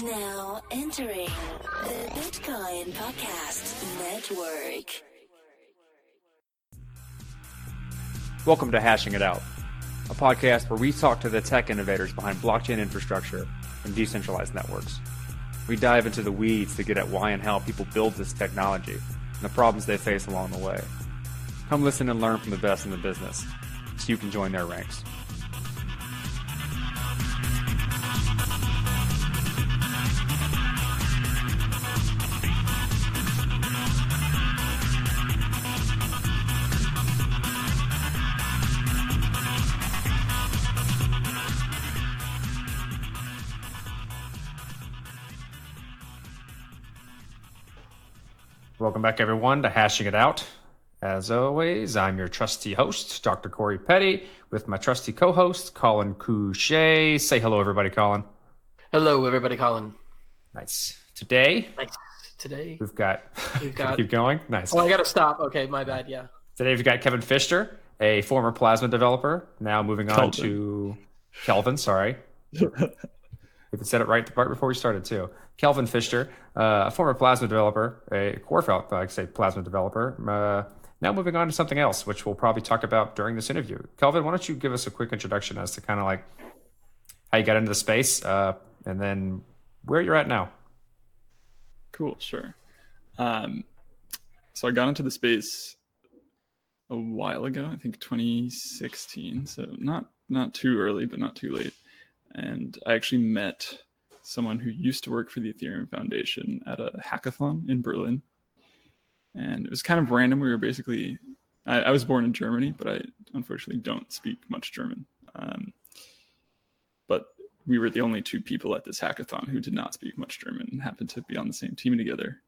Now entering the Bitcoin Podcast Network. Welcome to Hashing It Out, a podcast where we talk to the tech innovators behind blockchain infrastructure and decentralized networks. We dive into the weeds to get at why and how people build this technology and the problems they face along the way. Come listen and learn from the best in the business so you can join their ranks. Welcome back, everyone, to Hashing It Out. As always, I'm your trusty host, Dr. Corey Petty, with my trusty co host, Colin Cusce. Say hello, everybody, Colin. Hello, everybody, Colin. Nice. Today, Nice. Today, we've got. We've got- keep going. Nice. oh, I gotta stop. Okay, my bad. Yeah. Today, we've got Kevin Fisher, a former Plasma developer, now moving on Kelvin. to Kelvin, sorry. If said it right right before we started too. Kelvin Fichter, uh, a former Plasma developer, a core fel- like I say Plasma developer. Uh, now moving on to something else, which we'll probably talk about during this interview. Kelvin, why don't you give us a quick introduction as to kind of like how you got into the space, uh, and then where you're at now. Cool, sure. Um, so I got into the space a while ago, I think 2016. So not not too early, but not too late. And I actually met someone who used to work for the Ethereum Foundation at a hackathon in Berlin. And it was kind of random. We were basically, I, I was born in Germany, but I unfortunately don't speak much German. Um, but we were the only two people at this hackathon who did not speak much German and happened to be on the same team together.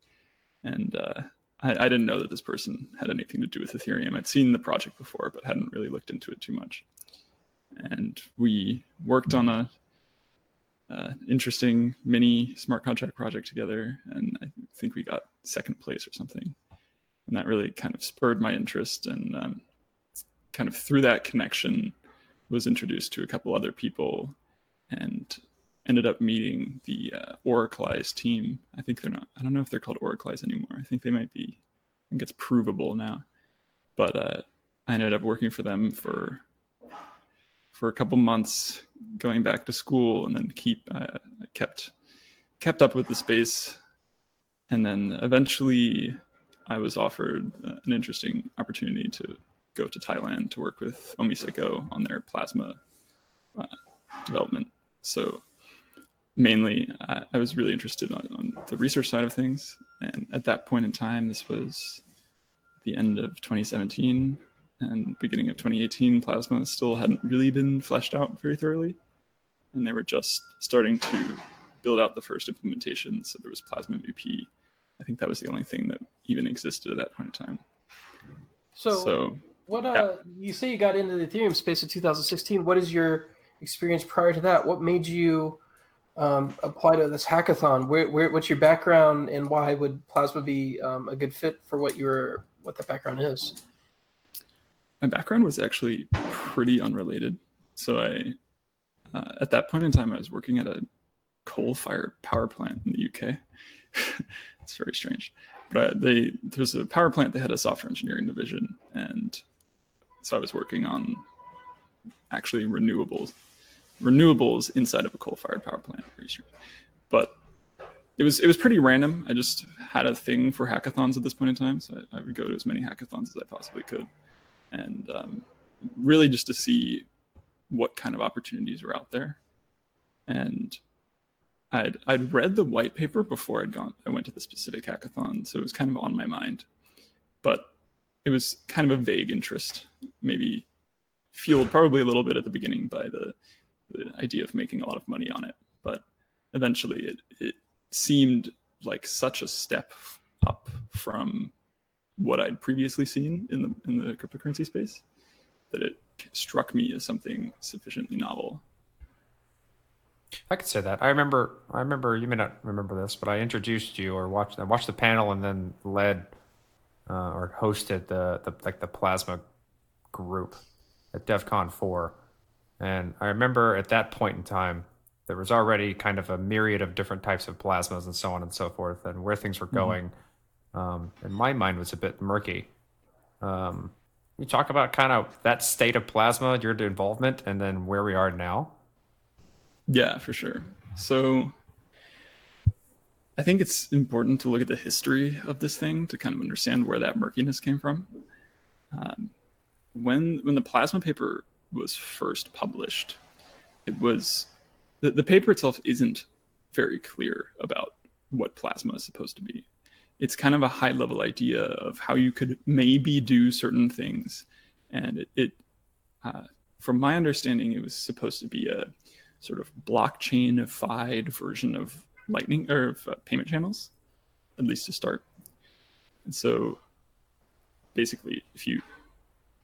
And uh, I, I didn't know that this person had anything to do with Ethereum. I'd seen the project before, but hadn't really looked into it too much. And we worked on a interesting mini smart contract project together, and I think we got second place or something. And that really kind of spurred my interest, and um, kind of through that connection, was introduced to a couple other people and ended up meeting the uh, Oraclize team. I think they're not, I don't know if they're called Oraclize anymore. I think they might be, I think it's provable now. But uh, I ended up working for them for for a couple months, going back to school, and then keep uh, kept kept up with the space. And then eventually, I was offered uh, an interesting opportunity to go to Thailand to work with OmiseGO on their plasma uh, development. So mainly, I, I was really interested on, on the research side of things. And at that point in time, this was the end of 2017 and beginning of 2018. Plasma still hadn't really been fleshed out very thoroughly, and they were just starting to build out the first implementation. So there was Plasma MVP. I think that was the only thing that even existed at that point in time. So, So what? Uh, you say you got into the Ethereum space in 2016. What is your experience prior to that? What made you um, apply to this hackathon? Where, where, what's your background, and why would Plasma be um, a good fit for what your what the background is? My background was actually pretty unrelated. So I, uh, at that point in time, I was working at a coal-fired power plant in the UK. it's very strange, but they there's a power plant. They had a software engineering division, and so I was working on actually renewables, renewables inside of a coal-fired power plant. But it was it was pretty random. I just had a thing for hackathons at this point in time, so I, I would go to as many hackathons as I possibly could and um, really just to see what kind of opportunities were out there. And I'd I'd read the white paper before I'd gone. I went to the specific hackathon, so it was kind of on my mind. But it was kind of a vague interest, maybe fueled probably a little bit at the beginning by the the idea of making a lot of money on it. But eventually, it it seemed like such a step up from what I'd previously seen in the in the cryptocurrency space that it struck me as something sufficiently novel. I could say that. I remember. I remember. You may not remember this, but I introduced you or watched. I watched the panel and then led uh, or hosted the, the like the plasma group at Devcon four, and I remember at that point in time, there was already kind of a myriad of different types of plasmas and so on and so forth, and where things were going, um, in my mind, was a bit murky. Um, you talk about kind of that state of plasma, your involvement, and then where we are now. Yeah, for sure. So I think it's important to look at the history of this thing to kind of understand where that murkiness came from. Um, when when the plasma paper was first published, it was the, the paper itself isn't very clear about what plasma is supposed to be. It's kind of a high level idea of how you could maybe do certain things, and it, it uh, from my understanding, it was supposed to be a sort of blockchainified version of Lightning or of, uh, payment channels, at least to start. And so, basically, if you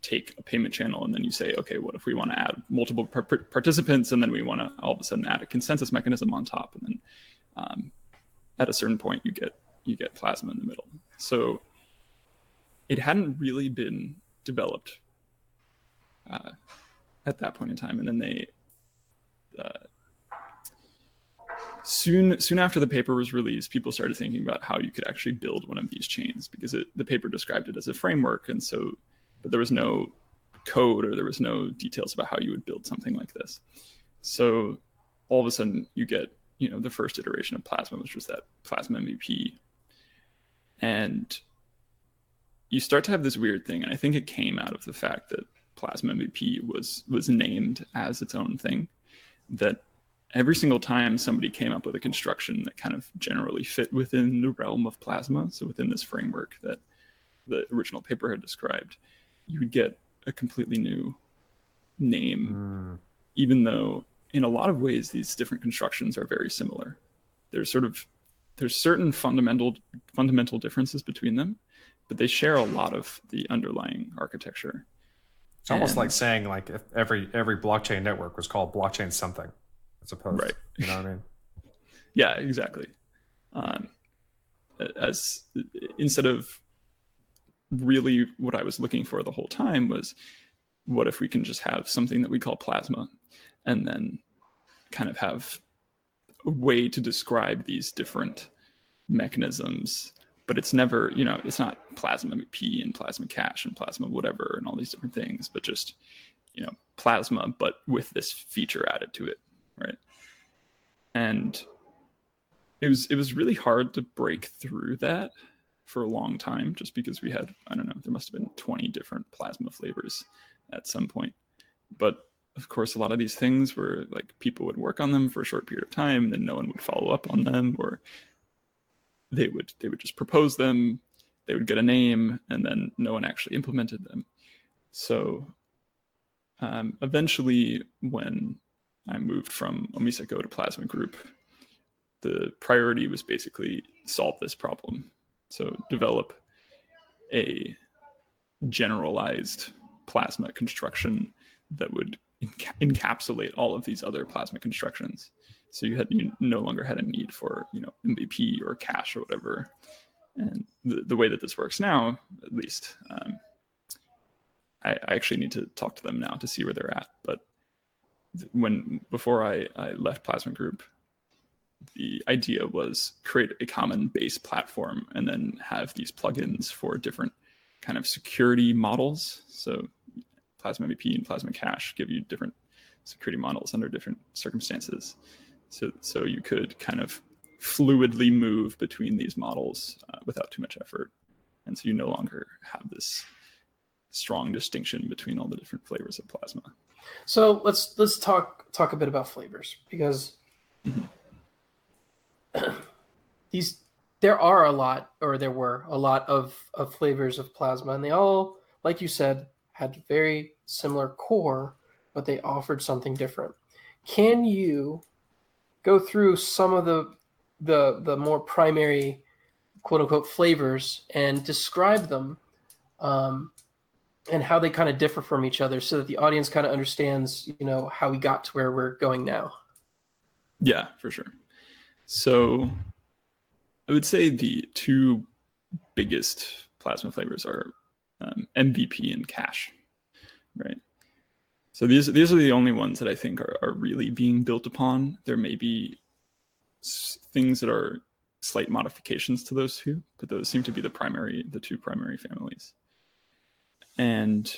take a payment channel and then you say, okay, what if we want to add multiple par- participants and then we want to all of a sudden add a consensus mechanism on top, and then um, at a certain point you get you get plasma in the middle. So it hadn't really been developed uh, at that point in time, and then they uh, soon soon after the paper was released, people started thinking about how you could actually build one of these chains because it, the paper described it as a framework, and so but there was no code or there was no details about how you would build something like this. So all of a sudden you get, you know, the first iteration of Plasma, which was that Plasma MVP. And you start to have this weird thing, and I think it came out of the fact that Plasma MVP was was named as its own thing. That every single time somebody came up with a construction that kind of generally fit within the realm of Plasma, so within this framework that the original paper had described, you would get a completely new name, mm. even though in a lot of ways these different constructions are very similar. There's sort of there's certain fundamental fundamental differences between them, but they share a lot of the underlying architecture. It's almost and, like saying like if every every blockchain network was called blockchain something, as opposed, right? You know what I mean? yeah, exactly. Um, as instead of really what I was looking for the whole time was what if we can just have something that we call plasma and then kind of have way to describe these different mechanisms but it's never you know it's not plasma p and plasma cash and plasma whatever and all these different things but just you know plasma but with this feature added to it right? And it was it was really hard to break through that for a long time just because we had i don't know there must have been 20 different plasma flavors at some point but of course a lot of these things were like people would work on them for a short period of time and then no one would follow up on them or they would they would just propose them they would get a name and then no one actually implemented them. So um, eventually when i moved from OmiseGO to plasma group the priority was basically solve this problem. So develop a generalized plasma construction that would enca- encapsulate all of these other plasma constructions. So you had you no longer had a need for you know MVP or Cash or whatever. And the, the way that this works now, at least, um, I, I actually need to talk to them now to see where they're at. But when before I, I left Plasma Group, the idea was create a common base platform and then have these plugins for different kind of security models. So Plasma MVP and Plasma Cash give you different security models under different circumstances. So, so you could kind of fluidly move between these models uh, without too much effort. And so you no longer have this strong distinction between all the different flavors of plasma. So let's let's talk talk a bit about flavors because mm-hmm. these there are a lot or there were a lot of, of flavors of plasma and they all like you said had very similar core but they offered something different. Can you go through some of the the the more primary quote unquote flavors and describe them um, and how they kind of differ from each other so that the audience kind of understands you know how we got to where we're going now? Yeah for sure. So I would say the two biggest plasma flavors are um, MVP and cash, right? So these these are the only ones that I think are, are really being built upon. There may be s- things that are slight modifications to those two, but those seem to be the primary the two primary families. And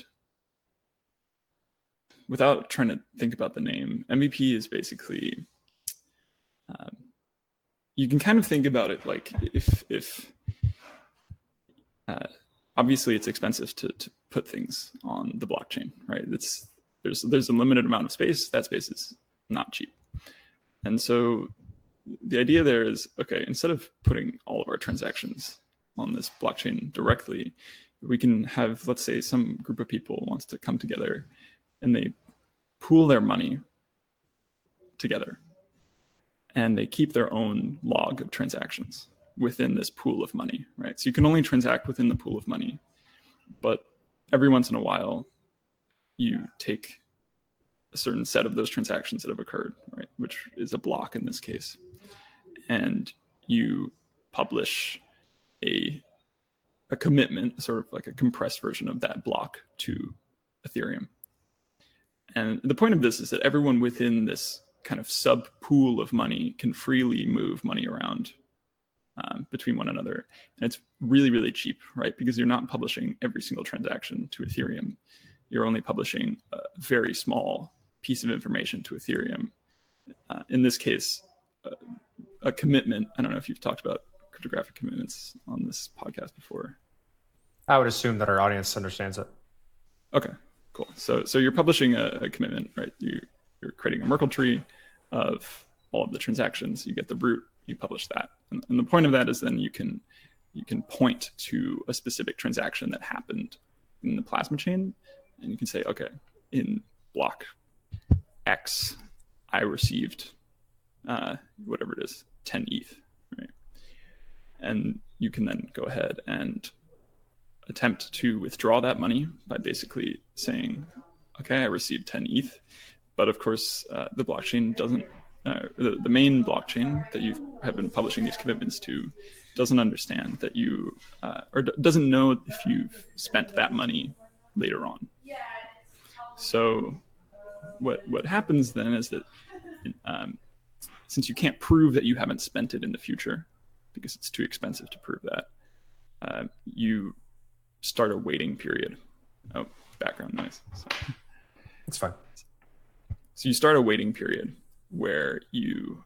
without trying to think about the name, MVP is basically um, you can kind of think about it like if if uh, obviously it's expensive to, to put things on the blockchain, right? It's there's there's a limited amount of space. That space is not cheap, and so the idea there is okay. Instead of putting all of our transactions on this blockchain directly, we can have let's say some group of people wants to come together, and they pool their money together, and they keep their own log of transactions within this pool of money, right? So you can only transact within the pool of money, but every once in a while, you take a certain set of those transactions that have occurred, right? Which is a block in this case, and you publish a a commitment, sort of like a compressed version of that block to Ethereum. And the point of this is that everyone within this kind of sub pool of money can freely move money around um, between one another. And it's really, really cheap, right? Because you're not publishing every single transaction to Ethereum. You're only publishing a very small piece of information to Ethereum. Uh, in this case, uh, a commitment. I don't know if you've talked about cryptographic commitments on this podcast before. I would assume that our audience understands it. Okay, cool. So, so you're publishing a, a commitment, right? You, you're creating a Merkle tree of all of the transactions. You get the root, you publish that, and, and the point of that is then you can you can point to a specific transaction that happened in the plasma chain, and you can say, okay, in block X, I received uh, whatever it is, 10 ETH, right? And you can then go ahead and attempt to withdraw that money by basically saying, okay, I received 10 ETH. But of course, uh, the blockchain doesn't, uh, the, the main blockchain that you have been publishing these commitments to doesn't understand that you, uh, or d- doesn't know if you've spent that money later on. So what, what happens then is that um, since you can't prove that you haven't spent it in the future because it's too expensive to prove that, uh, you start a waiting period. Oh, background noise. Sorry. It's fine. So you start a waiting period where you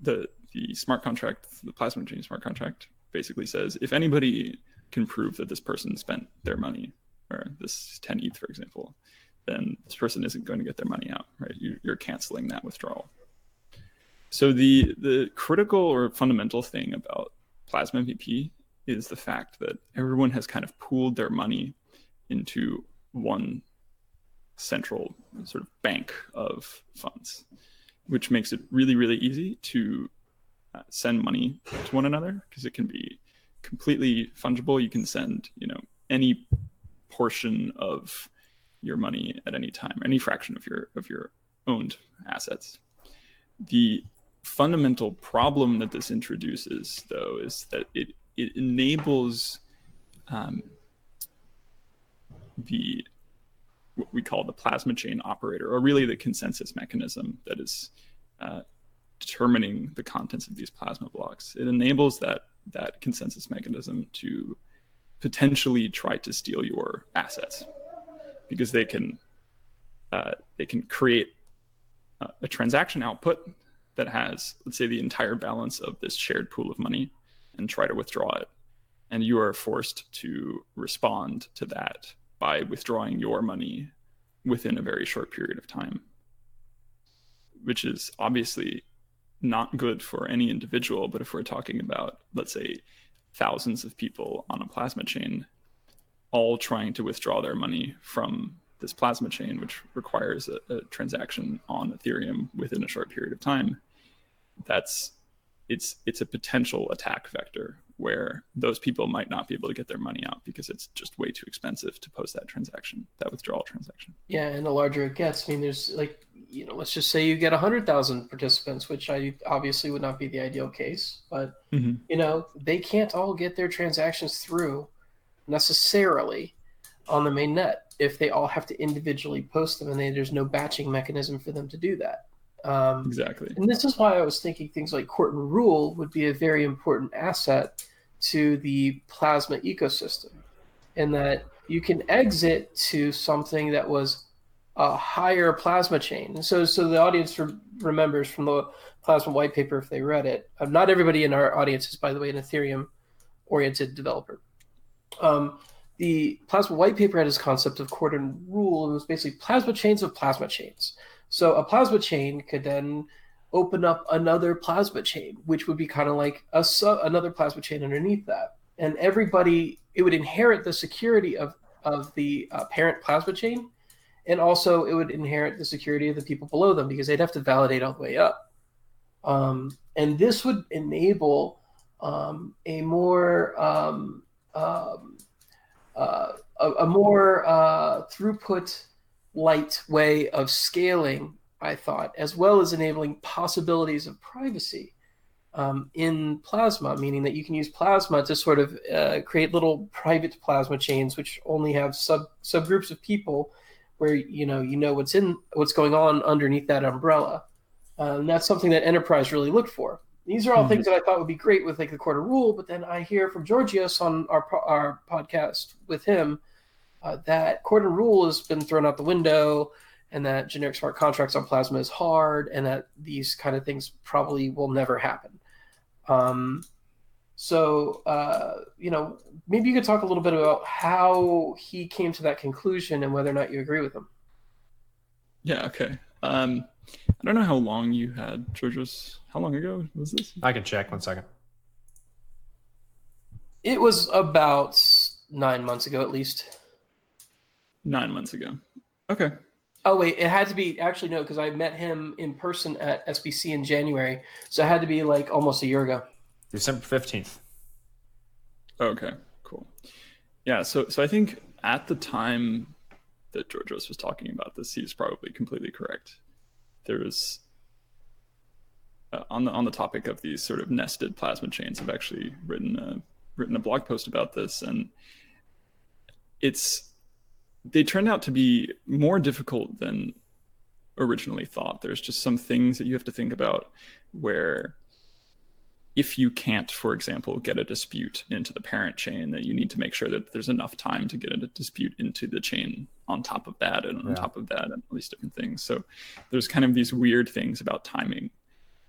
the the smart contract, the plasma chain smart contract basically says if anybody can prove that this person spent their money or this 10 ETH, for example, then this person isn't going to get their money out, right? You, you're canceling that withdrawal. So the the critical or fundamental thing about Plasma MVP is the fact that everyone has kind of pooled their money into one central sort of bank of funds, which makes it really, really easy to uh, send money to one another because it can be completely fungible. You can send, you know, any portion of your money at any time, any fraction of your of your owned assets. The fundamental problem that this introduces, though, is that it it enables um, the what we call the plasma chain operator, or really the consensus mechanism that is uh, determining the contents of these plasma blocks. It enables that that consensus mechanism to potentially try to steal your assets because they can uh, they can create a, a transaction output that has let's say the entire balance of this shared pool of money and try to withdraw it and you are forced to respond to that by withdrawing your money within a very short period of time which is obviously not good for any individual but if we're talking about let's say thousands of people on a plasma chain all trying to withdraw their money from this plasma chain which requires a, a transaction on ethereum within a short period of time that's it's it's a potential attack vector where those people might not be able to get their money out because it's just way too expensive to post that transaction, that withdrawal transaction. Yeah, and the larger it gets, I mean, there's like, you know, let's just say you get 100,000 participants, which I obviously would not be the ideal case, but, Mhm. you know, they can't all get their transactions through necessarily on the main net. if they all have to individually post them and they, there's no batching mechanism for them to do that. Um, Exactly. and this is why I was thinking things like court and rule would be a very important asset to the plasma ecosystem, in that you can exit to something that was a higher plasma chain. And so, so the audience re- remembers from the plasma white paper if they read it. Uh, not everybody in our audience is, by the way, an Ethereum-oriented developer. Um, the plasma white paper had this concept of court and rule, and it was basically plasma chains of plasma chains. So a plasma chain could then open up another plasma chain, which would be kind of like a su- another plasma chain underneath that. And everybody, it would inherit the security of, of the uh, parent plasma chain. And also, it would inherit the security of the people below them because they'd have to validate all the way up. Um, and this would enable um, a more um, um, uh, a, a more uh, throughput light way of scaling, I thought, as well as enabling possibilities of privacy um, in Plasma, meaning that you can use Plasma to sort of uh, create little private Plasma chains, which only have sub subgroups of people, where you know you know what's in what's going on underneath that umbrella, uh, and that's something that Enterprise really looked for. These are all Mhm. things that I thought would be great with like the quarter rule, but then I hear from Georgios on our our podcast with him uh, that quarter rule has been thrown out the window and that generic smart contracts on plasma is hard and that these kind of things probably will never happen um, so uh, you know maybe you could talk a little bit about how he came to that conclusion and whether or not you agree with him Yeah. Okay. Um, I don't know how long you had Georgios. How long ago was this? I can check one second. it was about nine months ago at least Nine months ago. Okay. oh wait it had to be actually no because i met him in person at sbc in january so it had to be like almost a year ago December 15th. Okay. Cool. Yeah. So so I think at the time that Georgios was talking about this, he's probably completely correct. There was uh, on the on the topic of these sort of nested plasma chains. I've actually written a written a blog post about this, and it's they turned out to be more difficult than originally thought. There's just some things that you have to think about where if you can't, for example, get a dispute into the parent chain, that you need to make sure that there's enough time to get a dispute into the chain on top of that and on Yeah. top of that and all these different things. So there's kind of these weird things about timing.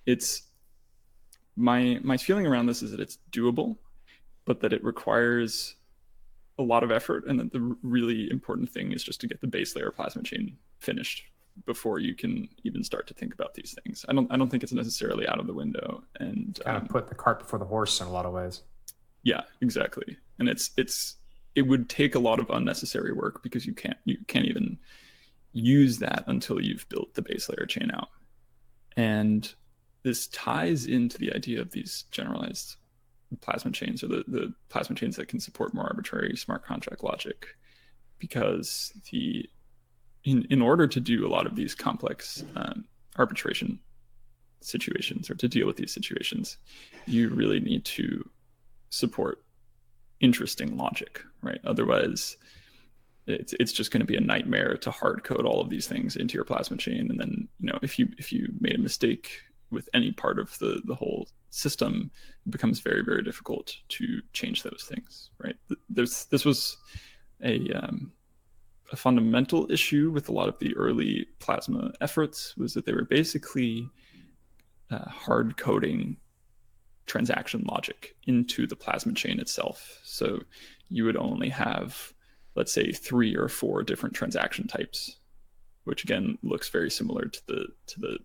It's my my feeling around this is that it's doable, but that it requires a lot of effort, and that the really important thing is just to get the base layer plasma chain finished before you can even start to think about these things. I don't I don't think it's necessarily out of the window, and Kind um, of put the cart before the horse in a lot of ways. yeah, exactly. And it's it's it would take a lot of unnecessary work because you can't you can't even use that until you've built the base layer chain out. And this ties into the idea of these generalized plasma chains or the, the plasma chains that can support more arbitrary smart contract logic because the in, in order to do a lot of these complex um, arbitration situations or to deal with these situations you really need to support interesting logic, right? Otherwise, it's it's just going to be a nightmare to hard code all of these things into your plasma chain, and then you know if you if you made a mistake with any part of the the whole system, it becomes very very difficult to change those things, right? There's this was a um, a fundamental issue with a lot of the early plasma efforts was that they were basically uh, hard coding transaction logic into the plasma chain itself. So you would only have, let's say, three or four different transaction types, which again looks very similar to the to the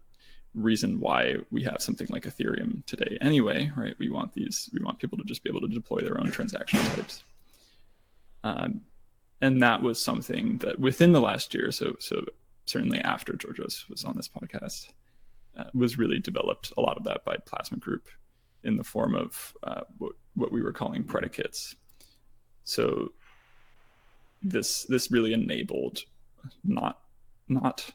reason why we have something like Ethereum today anyway, right? We want these we want people to just be able to deploy their own transaction types. Um, and that was something that within the last year, so so certainly after Georgios was on this podcast, uh, was really developed a lot of that by Plasma Group in the form of uh, what, what we were calling predicates. So this this really enabled not not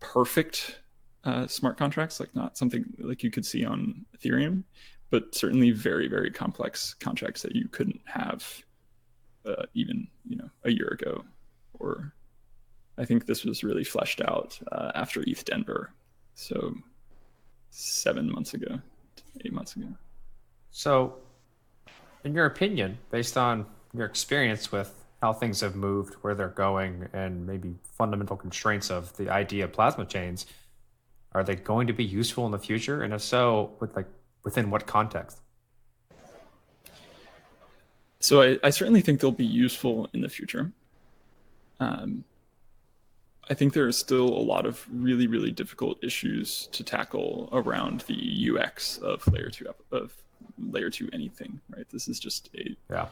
perfect uh, smart contracts, like not something like you could see on Ethereum, but certainly very very complex contracts that you couldn't have uh, even you know a year ago or I think this was really fleshed out uh, after ETH Denver, so seven months ago, eight months ago. So, in your opinion, based on your experience with how things have moved, where they're going, and maybe fundamental constraints of the idea of plasma chains, are they going to be useful in the future? And if so, with like within what context? So I, I certainly think they'll be useful in the future. Um, I think there are still a lot of really, really difficult issues to tackle around the UX of layer two of layer two anything. Right, this is just a yeah.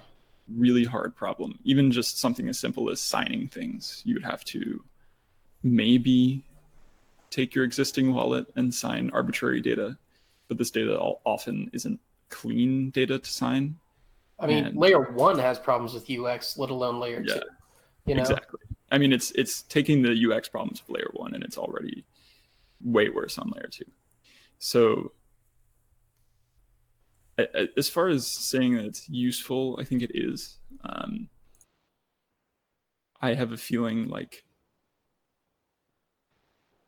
really hard problem. Even just something as simple as signing things, you would have to maybe take your existing wallet and sign arbitrary data, but this data often isn't clean data to sign. I mean, and, layer one has problems with UX, let alone layer yeah, two. You know? Exactly. I mean, it's it's taking the UX problems of layer one and it's already way worse on layer two. So, as far as saying that it's useful, I think it is. Um, I have a feeling like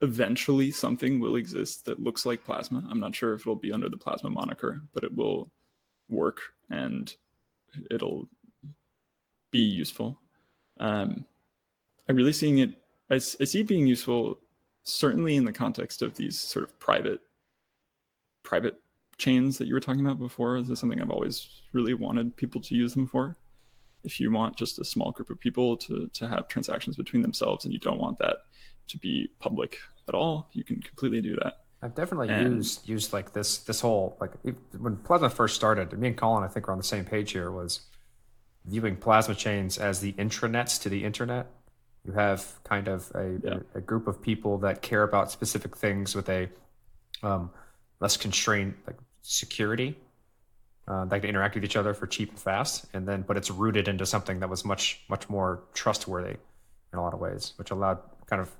eventually something will exist that looks like plasma. I'm not sure if it'll be under the plasma moniker, but it will work and it'll be useful. Um, I'm really seeing it. I, I see it being useful, certainly in the context of these sort of private, private chains that you were talking about before. Is this is something I've always really wanted people to use them for. If you want just a small group of people to to have transactions between themselves, and you don't want that to be public at all, you can completely do that. I've definitely and, used used like this this whole like when Plasma first started. Me and Colin, I think, are on the same page here. Was viewing plasma chains as the intranets to the internet. You have kind of a, yeah. a, a group of people that care about specific things with a um, less constrained like security uh, that can interact with each other for cheap and fast, and then but it's rooted into something that was much much more trustworthy in a lot of ways, which allowed kind of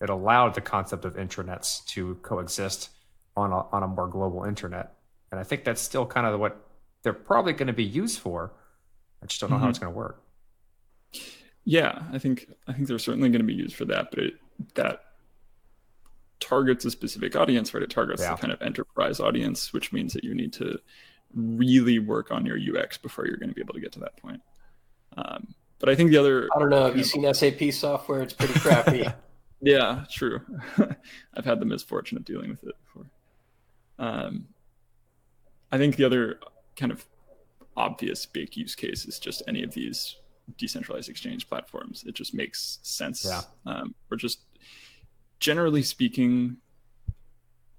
it allowed the concept of intranets to coexist on a, on a more global internet, and I think that's still kind of what they're probably going to be used for. I just don't know mm-hmm. how it's going to work. Yeah, I think I think they're certainly going to be used for that, but it, that targets a specific audience, right? It targets yeah. the kind of enterprise audience, which means that you need to really work on your UX before you're going to be able to get to that point. Um, but I think the other I don't know. Have you seen SAP software? It's pretty crappy. yeah, true. I've had the misfortune of dealing with it before. Um, I think the other kind of obvious big use case is just any of these decentralized exchange platforms. It just makes sense. Yeah. Um, or just generally speaking,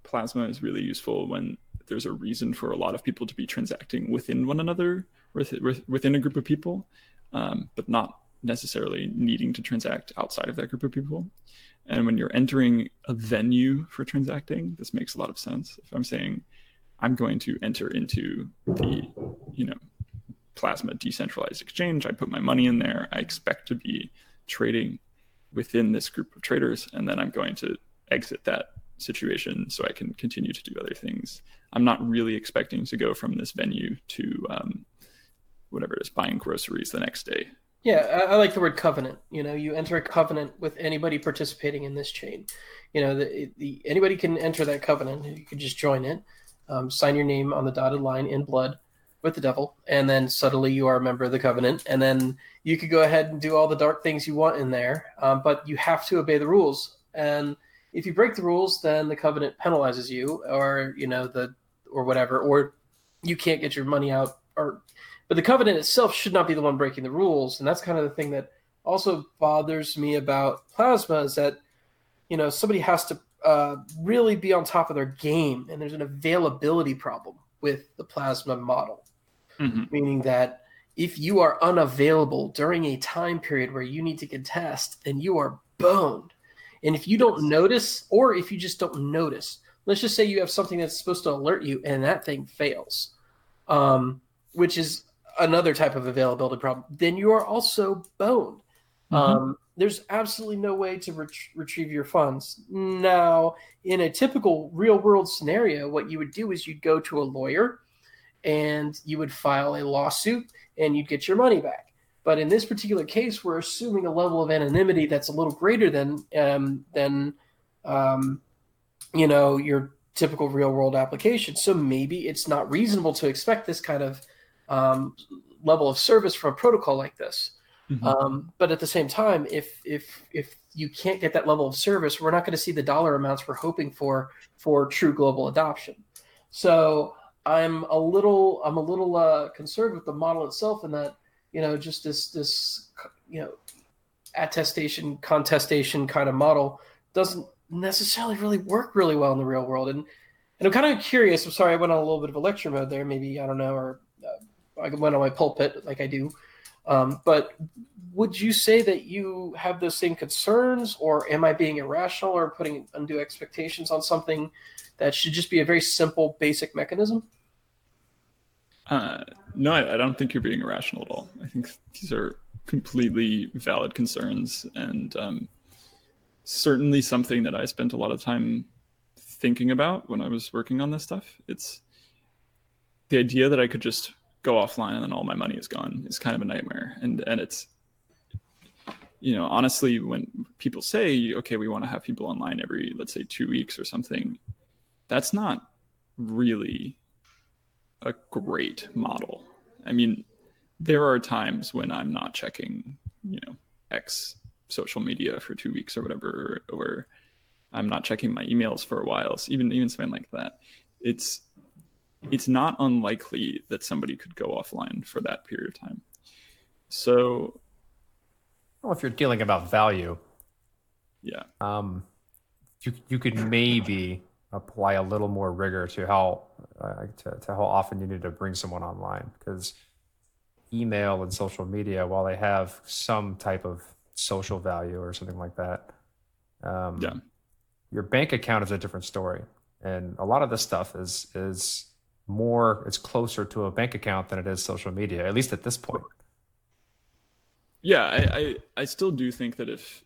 Plasma is really useful when there's a reason for a lot of people to be transacting within one another, within a group of people, um, but not necessarily needing to transact outside of that group of people. And when you're entering a venue for transacting, this makes a lot of sense. If I'm saying I'm going to enter into the, you know, Plasma decentralized exchange. I put my money in there. I expect to be trading within this group of traders, and then I'm going to exit that situation so I can continue to do other things. I'm not really expecting to go from this venue to um, whatever it is, buying groceries the next day. Yeah, I, I, like the word covenant. You know, you enter a covenant with anybody participating in this chain. You know, the, the anybody can enter that covenant. You can just join it, um, sign your name on the dotted line in blood, with the devil, and then suddenly you are a member of the covenant, and then you could go ahead and do all the dark things you want in there, um, but you have to obey the rules. And if you break the rules, then the covenant penalizes you, or you know the or whatever, or you can't get your money out. Or but the covenant itself should not be the one breaking the rules, and that's kind of the thing that also bothers me about plasma is that you know somebody has to uh, really be on top of their game, and there's an availability problem with the plasma model mm-hmm. meaning that if you are unavailable during a time period where you need to contest, then you are boned. And if you don't notice, or if you just don't notice, let's just say you have something that's supposed to alert you and that thing fails, um, which is another type of availability problem, then you are also boned. Mm-hmm. Um, there's absolutely no way to ret- retrieve your funds. Now, in a typical real world scenario, what you would do is you'd go to a lawyer and you would file a lawsuit and you'd get your money back. But in this particular case, we're assuming a level of anonymity that's a little greater than um, than um, you know your typical real world application. So maybe it's not reasonable to expect this kind of um, level of service from a protocol like this. Mm-hmm. Um, but at the same time, if if if you can't get that level of service, we're not going to see the dollar amounts we're hoping for for true global adoption. So I'm a little I'm a little uh, concerned with the model itself, in that you know just this this you know attestation contestation kind of model doesn't necessarily really work really well in the real world. And and I'm kind of curious. I'm sorry I went on a little bit of a lecture mode there. Maybe I don't know, or I went on my pulpit like I do. Um, but would you say that you have those same concerns, or am I being irrational or putting undue expectations on something that should just be a very simple, basic mechanism? Uh, no, I, I don't think you're being irrational at all. I think these are completely valid concerns and um, certainly something that I spent a lot of time thinking about when I was working on this stuff. It's the idea that I could just go offline and then all my money is gone is kind of a nightmare. And and it's you know, honestly, when people say, okay, we want to have people online every, let's say, two weeks or something, that's not really a great model. I mean, there are times when I'm not checking, you know, X social media for two weeks or whatever, or I'm not checking my emails for a while. So even even something like that, it's it's not unlikely that somebody could go offline for that period of time. So, well, if you're dealing about value, yeah, um, you you could maybe apply a little more rigor to how uh, to, to how often you need to bring someone online. Because email and social media, while they have some type of social value or something like that, um, yeah, your bank account is a different story, and a lot of this stuff is is more it's closer to a bank account than it is social media at least at this point. Yeah I, I, I still do think that if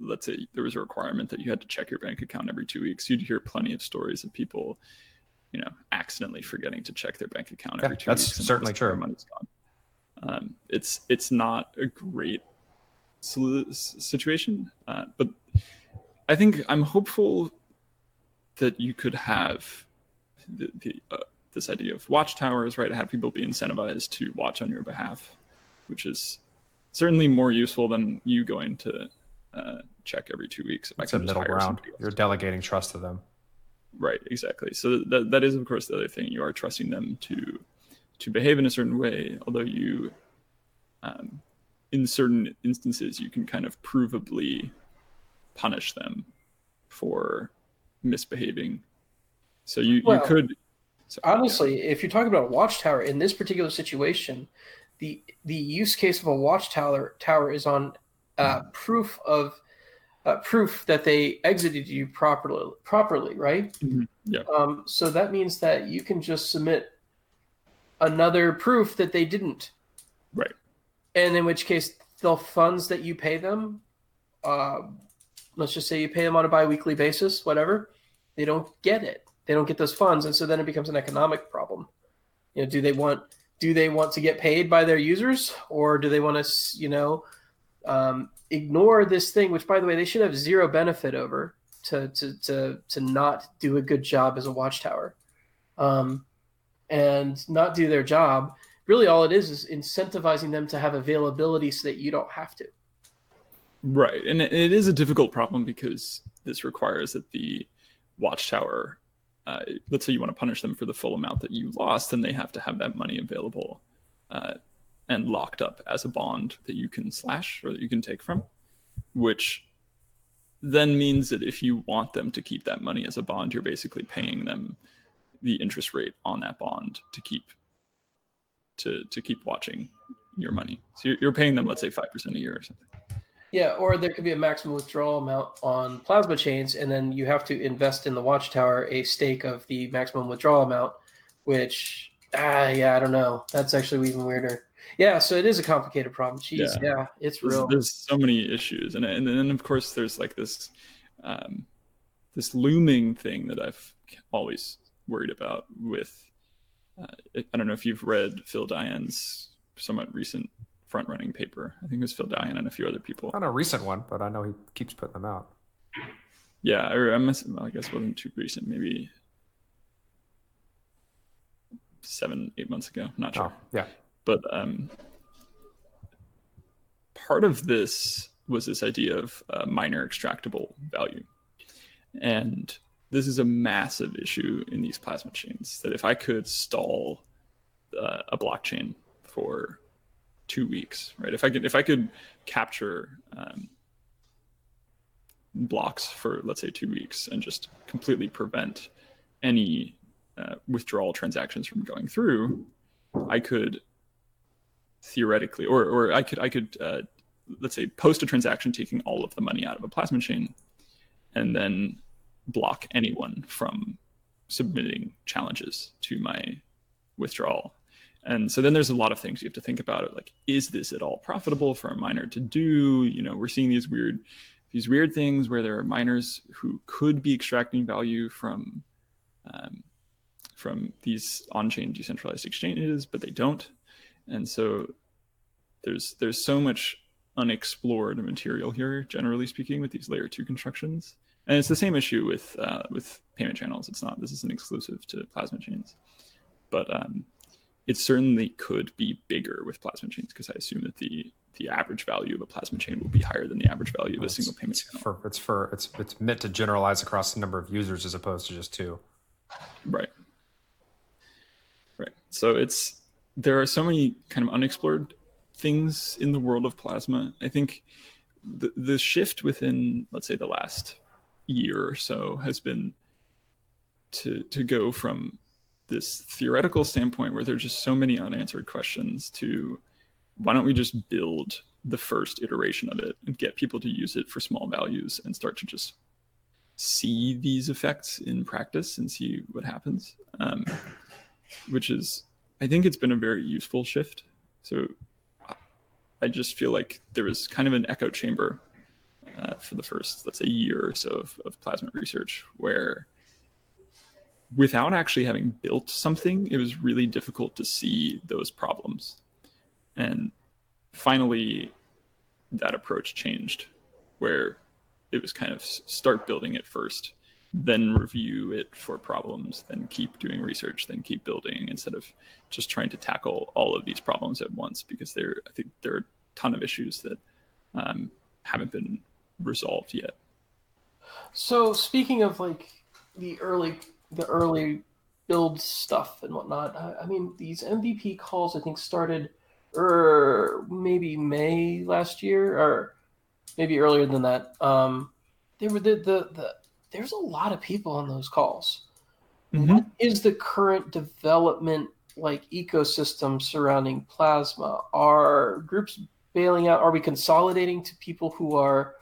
let's say there was a requirement that you had to check your bank account every two weeks you'd hear plenty of stories of people you know accidentally forgetting to check their bank account every two that's weeks that's certainly true. money's gone. Um, it's it's not a great situation uh, but i think i'm hopeful that you could have the, the uh, this idea of watchtowers, right? Have people be incentivized to watch on your behalf, which is certainly more useful than you going to uh, check every two weeks. It's a middle ground. You're delegating trust to them. Right, exactly. So that that is of course the other thing. You are trusting them to to behave in a certain way, although you um, in certain instances you can kind of provably punish them for misbehaving. So you, well, you could so, Honestly, if you're talking about a watchtower in this particular situation, the the use case of a watchtower tower is on uh, mm-hmm. proof of uh, proof that they exited you properly properly, right? Mm-hmm. Yeah. Um, so that means that you can just submit another proof that they didn't. Right. And in which case, the funds that you pay them, uh, let's just say you pay them on a biweekly basis, whatever, they don't get it they don't get those funds, and so then it becomes an economic problem. You know, do they want do they want to get paid by their users, or do they want to you know um, ignore this thing? Which, by the way, they should have zero benefit over to to to to not do a good job as a watchtower, um, and not do their job. Really, all it is is incentivizing them to have availability so that you don't have to. Right, and it is a difficult problem because this requires that the watchtower uh, let's say you want to punish them for the full amount that you lost, then they have to have that money available uh, and locked up as a bond that you can slash or that you can take from, which then means that if you want them to keep that money as a bond, you're basically paying them the interest rate on that bond to keep to to keep watching your money. So you're, you're paying them, let's say, five percent a year or something. Yeah, or there could be a maximum withdrawal amount on plasma chains, and then you have to invest in the watchtower a stake of the maximum withdrawal amount, which ah yeah, I don't know. That's actually even weirder. Yeah, so it is a complicated problem. Jeez, yeah, yeah it's real. There's so many issues, and and then of course there's like this um, this looming thing that I've always worried about with. Uh, I don't know if you've read Phil Daian's somewhat recent front running paper. I think it was Phil Daian and a few other people. Not a recent one, but I know he keeps putting them out. Yeah, or I, must, well, I guess it wasn't too recent. Maybe seven, eight months ago. Not sure. Oh, yeah. But um, part of this was this idea of uh, miner extractable value, and this is a massive issue in these plasma chains. That if I could stall uh, a blockchain for two weeks, right? If I could, if I could capture um, blocks for let's say two weeks and just completely prevent any uh, withdrawal transactions from going through, I could theoretically, or or I could I could uh, let's say post a transaction taking all of the money out of a plasma chain, and then block anyone from submitting challenges to my withdrawal. And so then there's a lot of things you have to think about it like is this at all profitable for a miner to do? You know, we're seeing these weird these weird things where there are miners who could be extracting value from um, from these on-chain decentralized exchanges, but they don't. And so there's there's so much unexplored material here, generally speaking, with these layer two constructions. And it's the same issue with uh, with payment channels. It's not this isn't exclusive to plasma chains, but um, it certainly could be bigger with plasma chains because I assume that the the average value of a plasma chain will be higher than the average value of a single payment channel. For, it's for it's it's meant to generalize across the number of users as opposed to just two. Right. Right. So it's there are so many kind of unexplored things in the world of plasma. I think the the shift within let's say the last year or so has been to to go from this theoretical standpoint where there's just so many unanswered questions to why don't we just build the first iteration of it and get people to use it for small values and start to just see these effects in practice and see what happens? Um, which is i think it's been a very useful shift. So i just feel like there was kind of an echo chamber uh, for the first, let's say, year or so of, of plasma research, where without actually having built something, it was really difficult to see those problems. And finally, that approach changed, where it was kind of start building it first, then review it for problems, then keep doing research, then keep building instead of just trying to tackle all of these problems at once because there, I think there are a ton of issues that um, haven't been resolved yet. So speaking of like the early the early build stuff and whatnot, I, I mean these MVP calls I think started er maybe May last year or maybe earlier than that. Um, they were the the, the there's a lot of people on those calls. Mm-hmm. What is the current development like ecosystem surrounding Plasma? Are groups bailing out? Are we consolidating to people who are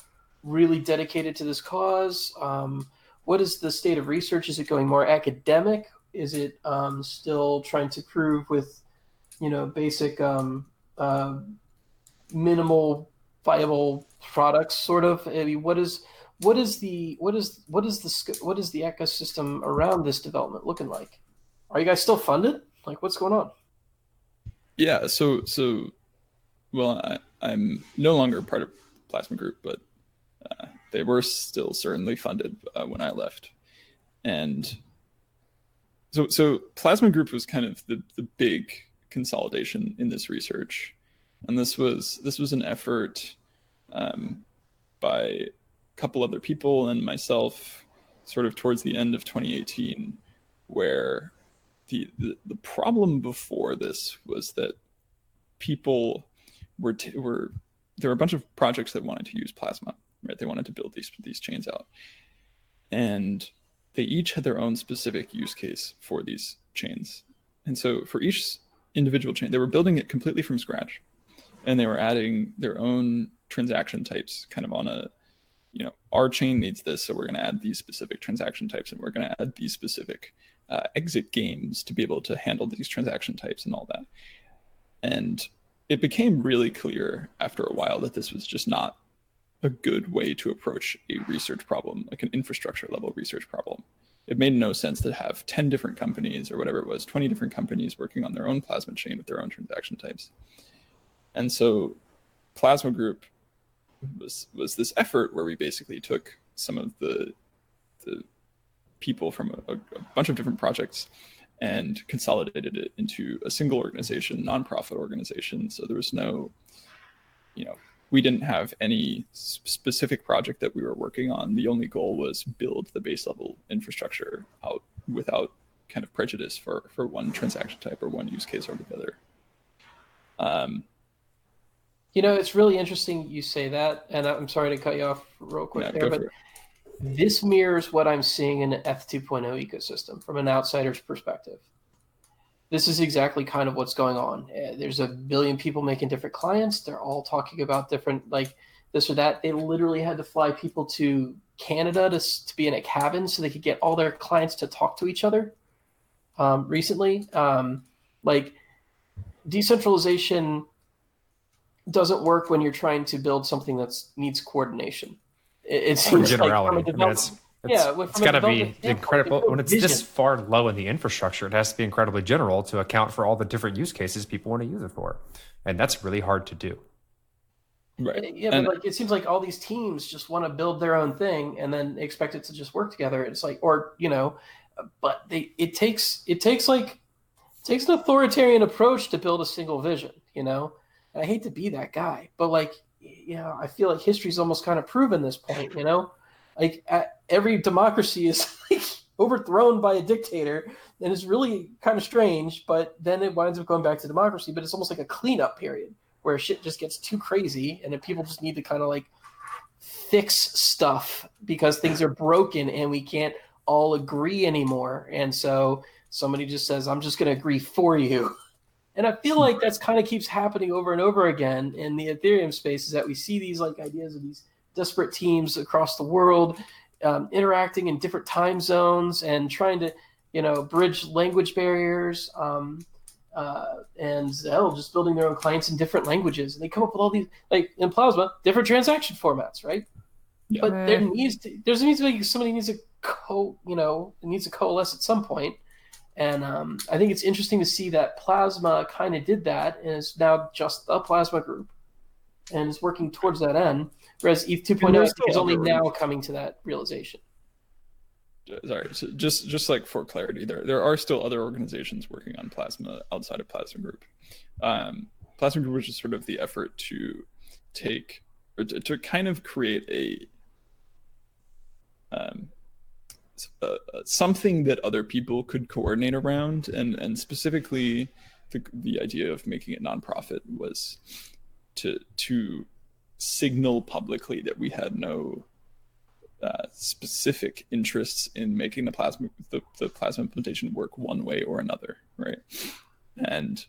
really dedicated to this cause? Um, what is the state of research? Is it going more academic? Is it um, still trying to prove with, you know, basic um, uh, minimal viable products? Sort of. I mean, what is what is the what is what is the what is the ecosystem around this development looking like? Are you guys still funded? Like, what's going on? Yeah. So so, well, I, I'm no longer part of Plasma Group, but uh, they were still certainly funded uh, when I left, and so so Plasma Group was kind of the the big consolidation in this research, and this was this was an effort um, by a couple other people and myself, sort of towards the end of 2018, where the, the, the problem before this was that people were t- were there were a bunch of projects that wanted to use plasma right? They wanted to build these these chains out, and they each had their own specific use case for these chains. And so for each individual chain, they were building it completely from scratch, and they were adding their own transaction types, kind of on a you know our chain needs this so we're going to add these specific transaction types and we're going to add these specific uh, exit games to be able to handle these transaction types and all that and it became really clear after a while that this was just not a good way to approach a research problem, like an infrastructure level research problem. It made no sense to have 10 different companies or whatever it was, 20 different companies working on their own plasma chain with their own transaction types. And so Plasma Group was was this effort where we basically took some of the the people from a, a bunch of different projects and consolidated it into a single organization, nonprofit organization. So there was no, you know, we didn't have any specific project that we were working on. The only goal was build the base level infrastructure out without kind of prejudice for for one transaction type or one use case or the other. Um, you know, it's really interesting you say that, and I'm sorry to cut you off real quick Yeah, there, but this mirrors what I'm seeing in the ETH2.0 ecosystem from an outsider's perspective. This is exactly kind of what's going on. Uh, There's a billion people making different clients. They're all talking about different, like this or that. They literally had to fly people to Canada to, to be in a cabin so they could get all their clients to talk to each other um, recently. Um, like decentralization doesn't work when you're trying to build something that needs coordination. It, it in seems like from a generality. I mean, it's, it's, yeah, well, it's from got to be incredible when it's this vision. far low in the infrastructure. It has to be incredibly general to account for all the different use cases people want to use it for, and that's really hard to do. Right. Eh, yeah, And- but like it seems like all these teams just want to build their own thing and then expect it to just work together. It's like, or you know, but they it takes it takes like it takes an authoritarian approach to build a single vision. You know, and I hate to be that guy, but like, you know, I feel like history's almost kind of proven this point. You know, like every democracy is like overthrown by a dictator, and it's really kind of strange. But then it winds up going back to democracy. But it's almost like a cleanup period where shit just gets too crazy and then people just need to kind of like fix stuff because things are broken and we can't all agree anymore and so somebody just says i'm just going to agree for you and i feel like that's kind of keeps happening over and over again in the ethereum space is that we see these like ideas of these disparate teams across the world um, interacting in different time zones and trying to you know bridge language barriers um, uh, and hell, just building their own clients in different languages. And they come up with all these, like in Plasma, different transaction formats, right? Yeah. But there needs to, there's needs to be somebody needs to co, you know, it needs to coalesce at some point. And um, I think it's interesting to see that Plasma kind of did that, and is now just the Plasma group, and is working towards that end. Whereas ETH 2.0 there's I think, is only now coming to that realization. sorry so just just like for clarity there there are still other organizations working on plasma outside of plasma group um, plasma group was just sort of the effort to take or to, to kind of create a um, uh, uh, something that other people could coordinate around and and specifically the, the idea of making it nonprofit was to to signal publicly that we had no uh, specific interests in making the plasma the, the plasma implementation work one way or another right? And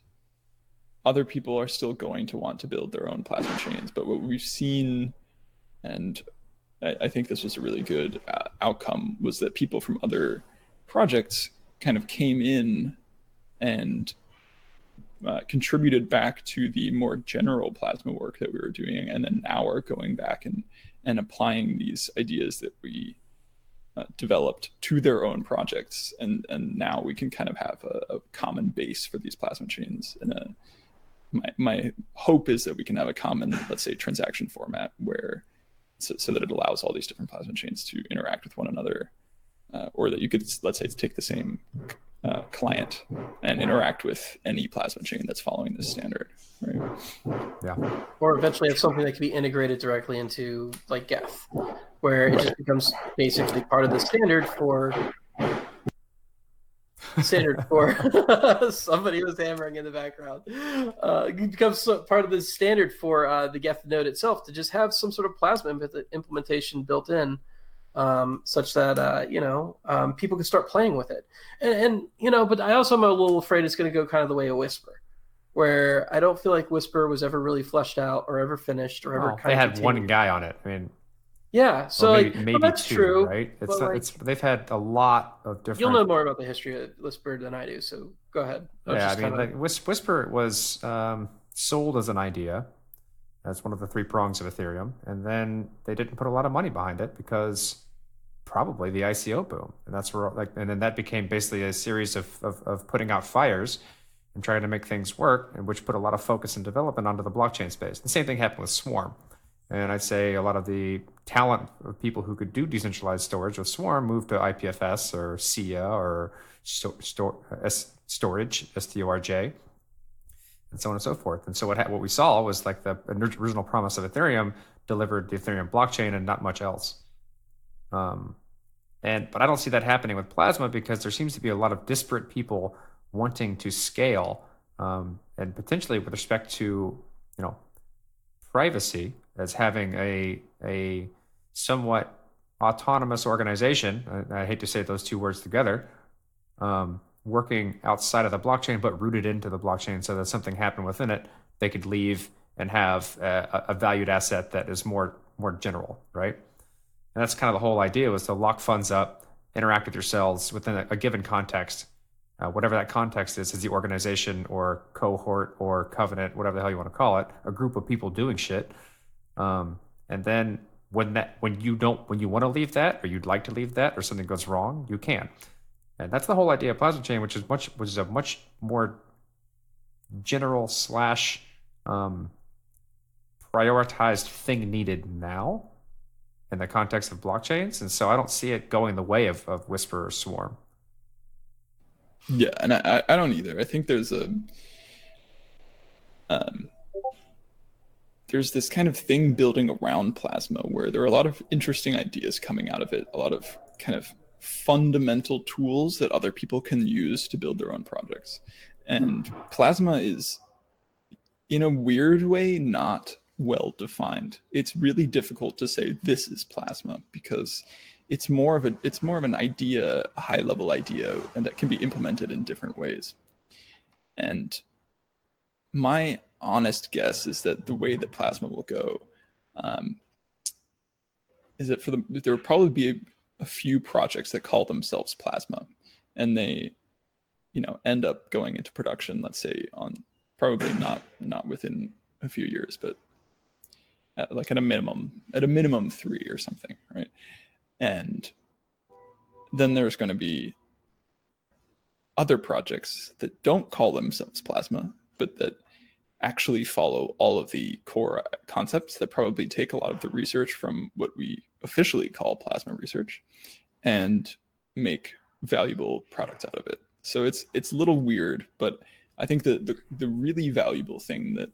other people are still going to want to build their own plasma chains but what we've seen and i, I think this was a really good uh, outcome was that people from other projects kind of came in and uh, contributed back to the more general plasma work that we were doing and then now we're going back and and applying these ideas that we uh, developed to their own projects. And and now we can kind of have a, a common base for these plasma chains and a, my, my hope is that we can have a common let's say transaction format where so, so that it allows all these different plasma chains to interact with one another uh, or that you could let's say take the same uh, client and interact with any plasma chain that's following this standard right Yeah. or eventually have something that can be integrated directly into like Geth, where it just becomes basically part of the standard for standard for somebody was hammering in the background. Uh, it becomes so- part of the standard for uh, the Geth node itself to just have some sort of plasma imp- implementation built in. Um, such that uh, you know um, people can start playing with it, and, and you know, but I also am a little afraid it's going to go kind of the way of Whisper, where I don't feel like Whisper was ever really fleshed out or ever finished or ever. Well, kind they of had continued. one guy on it. I mean, Yeah, so maybe, like, well, that's two, true. right? It's like- it's they've had a lot of different. You'll know more about the history of Whisper than I do, so go ahead. was yeah, I mean, kinda- like Whis- Whisper was um, sold as an idea, as one of the three prongs of Ethereum, and then they didn't put a lot of money behind it because probably the ICO boom, and that's where like, and then that became basically a series of of, of putting out fires and trying to make things work, and which put a lot of focus and development onto the blockchain space. The same thing happened with Swarm. And I'd say a lot of the talent of people who could do decentralized storage with Swarm moved to IPFS or SIA or sto- sto- S- Storj, S-T-O-R-J, and so on and so forth. And so what, ha- what we saw was like the original promise of Ethereum delivered the Ethereum blockchain and not much else. Um, and but I don't see that happening with Plasma because there seems to be a lot of disparate people wanting to scale, um, and potentially with respect to you know privacy as having a a somewhat autonomous organization. I, I hate to say those two words together. Um, working outside of the blockchain, but rooted into the blockchain, so that something happened within it, they could leave and have a, a valued asset that is more more general, right? And that's kind of the whole idea was to lock funds up, interact with your yourselves within a, a given context. Uh, whatever that context is, is the organization or cohort or covenant, whatever the hell you want to call it, a group of people doing shit. Um, and then when that when you don't when you want to leave that or you'd like to leave that or something goes wrong, you can. And that's the whole idea of plasma chain, which is much which is a much more general slash um, prioritized thing needed now in the context of blockchains. And so I don't see it going the way of, of Whisper or Swarm. Yeah, and I, I don't either. I think there's a um, there's this kind of thing building around plasma where there are a lot of interesting ideas coming out of it, a lot of kind of fundamental tools that other people can use to build their own projects. And plasma is in a weird way not well defined. It's really difficult to say this is plasma because it's more of a it's more of an idea, a high level idea, and that can be implemented in different ways. And my honest guess is that the way that plasma will go um, is that for the there will probably be a, a few projects that call themselves plasma, and they you know end up going into production. Let's say on probably not not within a few years, but at, like at a minimum at a minimum three or something, right? And then there's going to be other projects that don't call themselves plasma, but that actually follow all of the core concepts that probably take a lot of the research from what we officially call plasma research and make valuable products out of it. So it's it's a little weird, but I think the, the really valuable thing that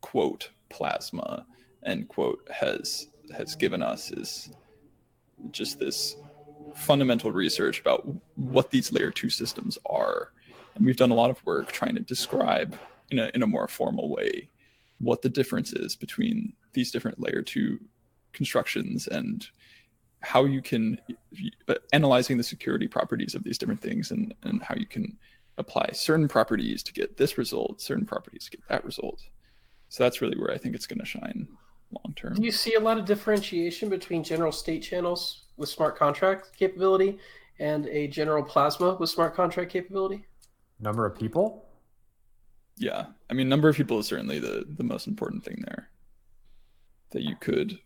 quote plasma end quote has has given us is just this fundamental research about what these layer two systems are. And we've done a lot of work trying to describe in a, in a more formal way what the difference is between these different layer two constructions and how you can uh, analyzing the security properties of these different things and, and how you can apply certain properties to get this result certain properties to get that result. So that's really where i think it's going to shine long term. Do you see a lot of differentiation between general state channels with smart contract capability and a general plasma with smart contract capability? Number of people? Yeah. I mean, number of people is certainly the, the most important thing there. That you could,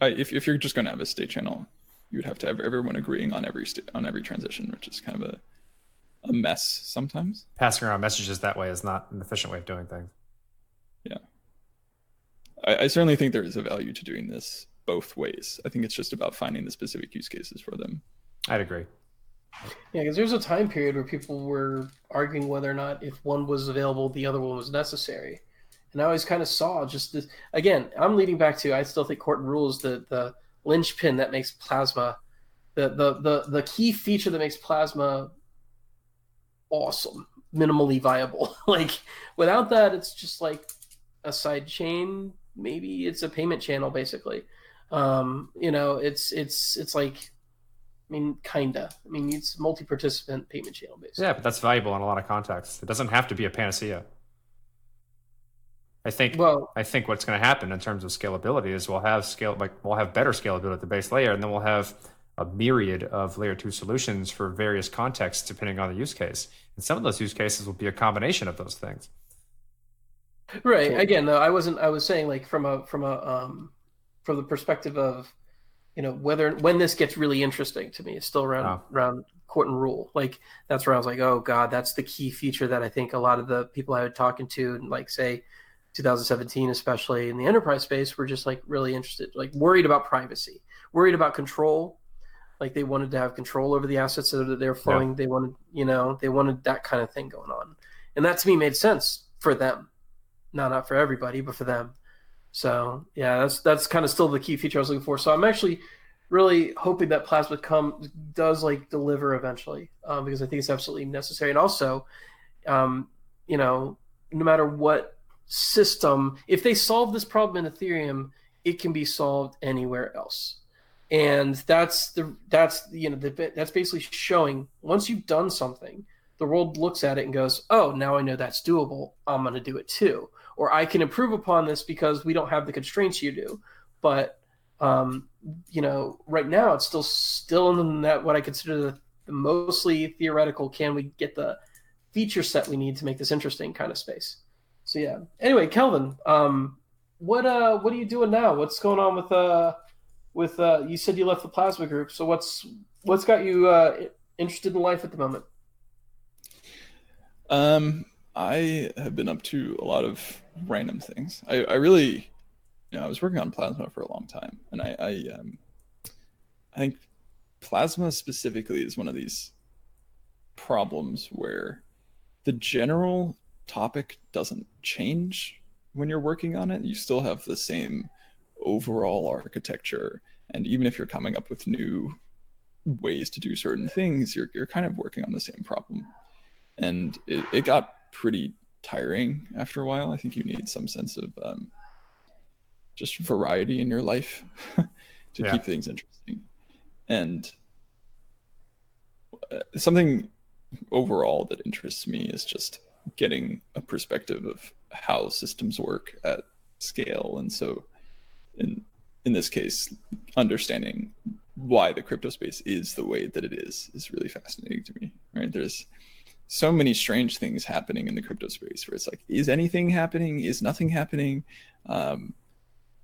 I, if, if you're just going to have a state channel, you would have to have everyone agreeing on every sta- on every transition, which is kind of a, a mess sometimes. Passing around messages that way is not an efficient way of doing things. Yeah. I, I certainly think there is a value to doing this both ways. I think it's just about finding the specific use cases for them. I'd agree. Yeah, because there's a time period where people were arguing whether or not if one was available, the other one was necessary. And I always kind of saw just this. Again, I'm leading back to I still think Corton rules the the linchpin that makes plasma, the the the the key feature that makes plasma awesome, minimally viable. like without that, it's just like a side chain maybe it's a payment channel basically. Um, you know, it's it's it's like I mean, kinda. I mean, it's multi-participant payment channel based. Yeah, but that's valuable in a lot of contexts. It doesn't have to be a panacea. I think. Well, I think what's going to happen in terms of scalability is we'll have scale, like we'll have better scalability at the base layer, and then we'll have a myriad of layer two solutions for various contexts depending on the use case. And some of those use cases will be a combination of those things. Right. Again, though, I wasn't. I was saying like from a from a um from the perspective of you know whether when this gets really interesting to me is still around around court and rule. Like that's where I was like, oh god, that's the key feature that I think a lot of the people I was talking to, and like say 2017, especially in the enterprise space, were just like really interested, like worried about privacy, worried about control. Like they wanted to have control over the assets that they're flowing. They wanted, you know, they wanted that kind of thing going on, and that to me made sense for them. No, not for everybody, but for them. So yeah, that's that's kind of still the key feature I was looking for. So I'm actually really hoping that Plasma come does like deliver eventually, um, because I think it's absolutely necessary. And also, um, you know, no matter what system, if they solve this problem in Ethereum, it can be solved anywhere else. And that's the that's you know the, that's basically showing once you've done something, the world looks at it and goes, "Oh, now I know that's doable. I'm going to do it too." Or I can improve upon this because we don't have the constraints you do. But um, you know, right now it's still still in that what I consider the, the mostly theoretical. Can we get the feature set we need to make this interesting kind of space? So yeah. Anyway, Kelvin, um, what uh, what are you doing now? What's going on with uh, with uh, you said you left the plasma group. So what's what's got you uh, interested in life at the moment? Um, I have been up to a lot of random things. I, I really, you know, I was working on plasma for a long time, and I, I, um, I think plasma specifically is one of these problems where the general topic doesn't change when you're working on it. You still have the same overall architecture, and even if you're coming up with new ways to do certain things, you're you're kind of working on the same problem and it, it got pretty tiring after a while. I think you need some sense of um, just variety in your life to Yeah. keep things interesting. And uh, something overall that interests me is just getting a perspective of how systems work at scale. And so, in in this case, understanding why the crypto space is the way that it is is really fascinating to me. Right? There's so many strange things happening in the crypto space where it's like is anything happening? Is nothing happening? Um,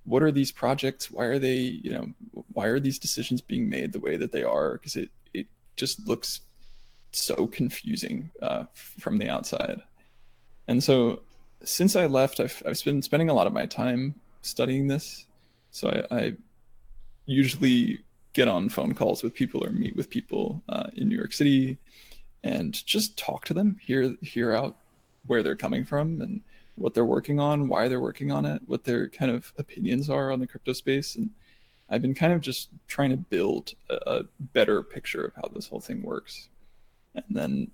what are these projects? Why are they you know why are these decisions being made the way that they are? Because it it just looks so confusing uh, from the outside. And so since i left I've, I've been spending a lot of my time studying this. So i, I usually get on phone calls with people or meet with people uh, in new york city and just talk to them, hear hear out where they're coming from and what they're working on, why they're working on it, what their kind of opinions are on the crypto space. And I've been kind of just trying to build a, a better picture of how this whole thing works. And then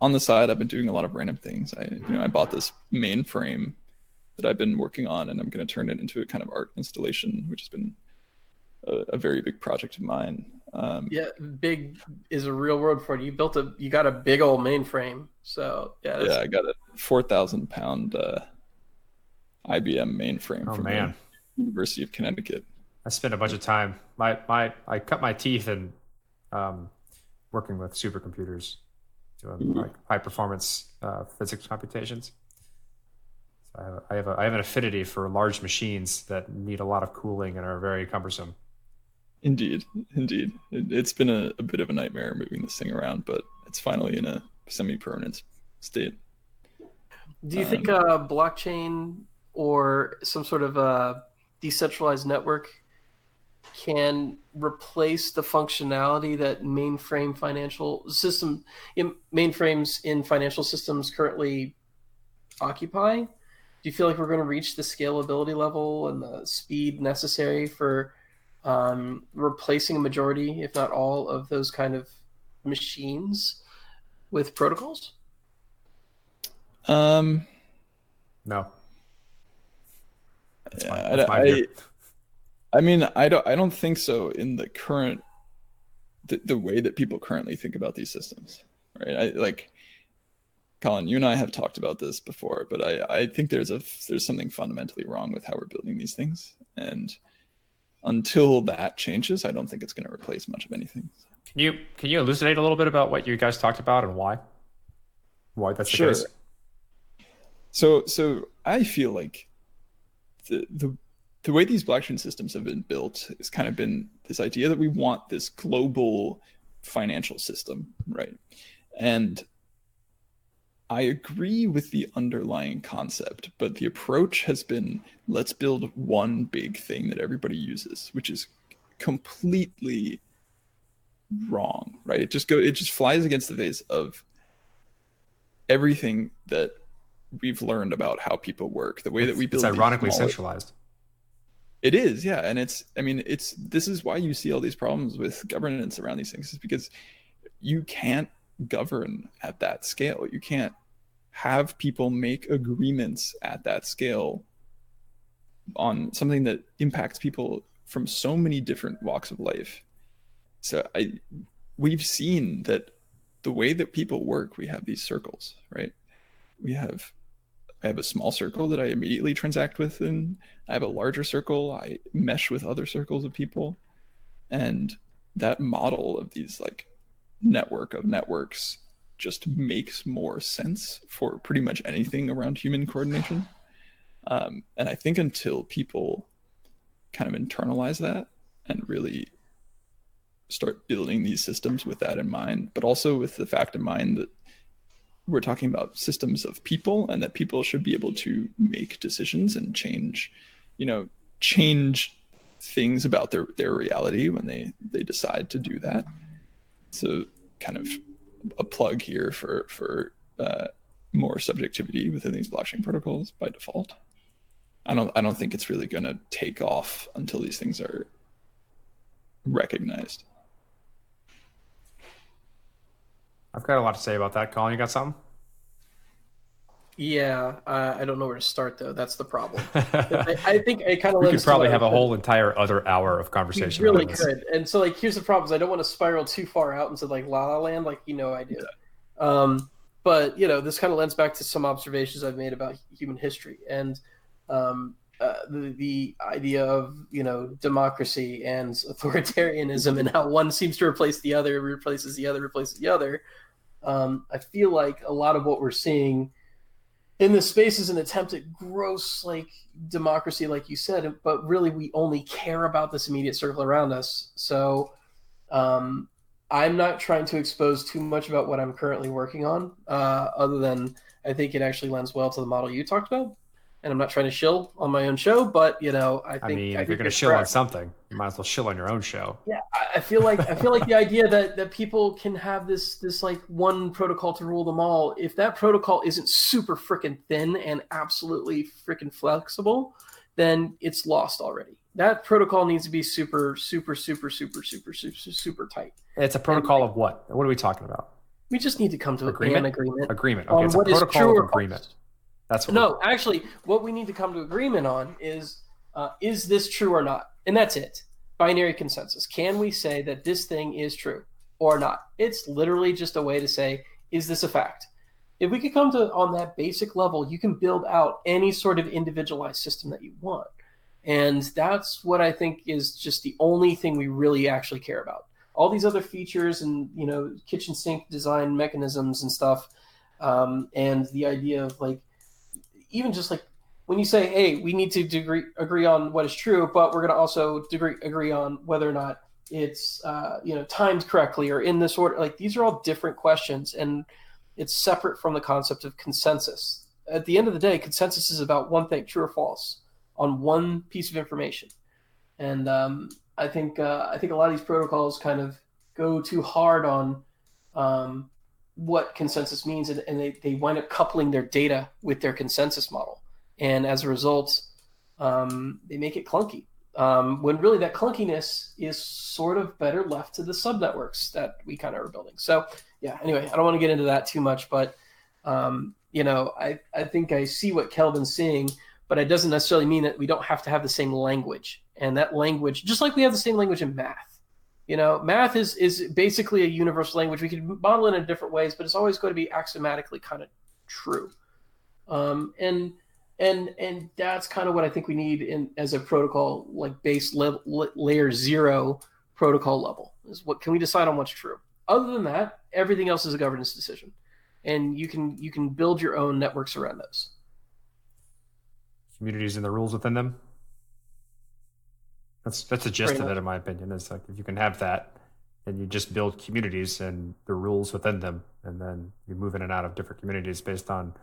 on the side, I've been doing a lot of random things. I you know I bought this mainframe that I've been working on, and I'm going to turn it into a kind of art installation, which has been a, a very big project of mine. Um, Yeah, big is a real word for it. You built a, you got a big old mainframe. So yeah, that's, Yeah, I got a four thousand pound uh, IBM mainframe Oh from man, the University of Connecticut. I spent a bunch of time. My my I cut my teeth in um, working with supercomputers, doing like high performance uh, physics computations. So I have, a, I have a I have an affinity for large machines that need a lot of cooling and are very cumbersome. Indeed, indeed, it, it's been a, a bit of a nightmare moving this thing around, but it's finally in a semi-permanent state. Do you think Um, uh, blockchain or some sort of uh, decentralized network can replace the functionality that mainframe financial system in, mainframes in financial systems currently occupy? Do you feel like we're going to reach the scalability level and the speed necessary for um, replacing a majority, if not all, of those kind of machines with protocols? Um, No, That's my- yeah, that's my I, view. I, I mean, I don't, I don't think so in the current, the, the way that people currently think about these systems, right? I like, Colin, you and I have talked about this before, but I, I think there's a, there's something fundamentally wrong with how we're building these things, and until that changes, I don't think it's going to replace much of anything. Can you can you elucidate a little bit about what you guys talked about and why? Why that's the Sure. case? So so I feel like the the the way these blockchain systems have been built has kind of been this idea that we want this global financial system, right? And I agree with the underlying concept, but the approach has been let's build one big thing that everybody uses, which is completely wrong, right? It just go it just flies against the face of everything that we've learned about how people work, the way that we build. It's ironically centralized. it is, yeah, and it's. I mean, it's. This is why you see all these problems with governance around these things, is because you can't govern at that scale. You can't have people make agreements at that scale on something that impacts people from so many different walks of life. So I, we've seen that the way that people work, we have these circles, right? We have I have a small circle that I immediately transact with, and I have a larger circle. I mesh with other circles of people, and that model of these like network of networks just makes more sense for pretty much anything around human coordination. Um, and I think until people kind of internalize that and really start building these systems with that in mind, but also with the fact in mind that we're talking about systems of people and that people should be able to make decisions and change you know change things about their their reality when they they decide to do that so kind of a plug here for for uh, more subjectivity within these blockchain protocols by default i don't i don't think it's really going to take off until these things are recognized I've got a lot to say about that. Colin, you got something? Yeah, uh, I don't know where to start though. That's the problem. I, I think it kind of. we could probably have a whole entire other hour of conversation. We really could. And so, like, here's the problem: is I don't want to spiral too far out into like La La Land, like you know I do. Um, but you know, this kind of lends back to some observations I've made about human history and um, uh, the the idea of you know democracy and authoritarianism and how one seems to replace the other, replaces the other, replaces the other. Um, I feel like a lot of what we're seeing in this space is an attempt at gross like democracy, like you said, but really we only care about this immediate circle around us. So um, I'm not trying to expose too much about what I'm currently working on, uh, other than I think it actually lends well to the model you talked about. And I'm not trying to shill on my own show, but you know, I think I mean, I if you're going to shill on something, you might as well shill on your own show. yeah, I- I feel like I feel like the idea that that people can have this this like one protocol to rule them all. If that protocol isn't super freaking thin and absolutely freaking flexible, then it's lost already. That protocol needs to be super super super super super super super tight. It's a protocol of what? What are we talking about? We just need to come to Agreement? an agreement. Agreement. Okay, it's a protocol of agreement. false. That's what No, actually, what we need to come to agreement on is uh, is this true or not, and that's it. Binary consensus. Can we say that this thing is true or not? It's literally just a way to say, is this a fact? If we could come to on that basic level, you can build out any sort of individualized system that you want, and that's what I think is just the only thing we really actually care about. All these other features and you know kitchen sink design mechanisms and stuff, um, and the idea of like even just like when you say, "Hey, we need to degree, agree on what is true," but we're going to also degree, agree on whether or not it's uh, you know timed correctly or in this order. Like these are all different questions, and it's separate from the concept of consensus. At the end of the day, consensus is about one thing: true or false, on one piece of information. And um, I think uh, I think a lot of these protocols kind of go too hard on um, what consensus means, and, and they, they wind up coupling their data with their consensus model and as a result, um, they make it clunky. Um, when really that clunkiness is sort of better left to the subnetworks that we kind of are building. So yeah. Anyway, I don't want to get into that too much, but um, you know, I I think I see what Kelvin's seeing, but it doesn't necessarily mean that we don't have to have the same language. And that language, just like we have the same language in math. You know, math is is basically a universal language. We can model it in different ways, but it's always going to be axiomatically kind of true. Um, and and and that's kind of what I think we need in as a protocol like base level layer zero protocol level is what can we decide on what's true. Other than that, everything else is a governance decision, and you can you can build your own networks around those. communities and the rules within them. That's that's the gist of it, in my opinion. It's like if you can have that, then you just build communities and the rules within them, and then you move in and out of different communities based on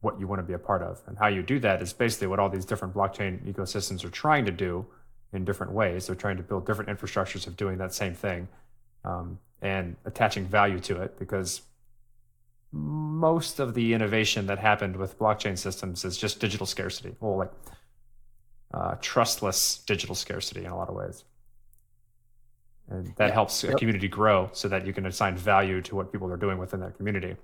what you want to be a part of. And how you do that is basically what all these different blockchain ecosystems are trying to do in different ways. They're trying to build different infrastructures of doing that same thing um, and attaching value to it because most of the innovation that happened with blockchain systems is just digital scarcity. Well, like uh, trustless digital scarcity in a lot of ways. And that Yeah. helps a Yep. community grow so that you can assign value to what people are doing within that community.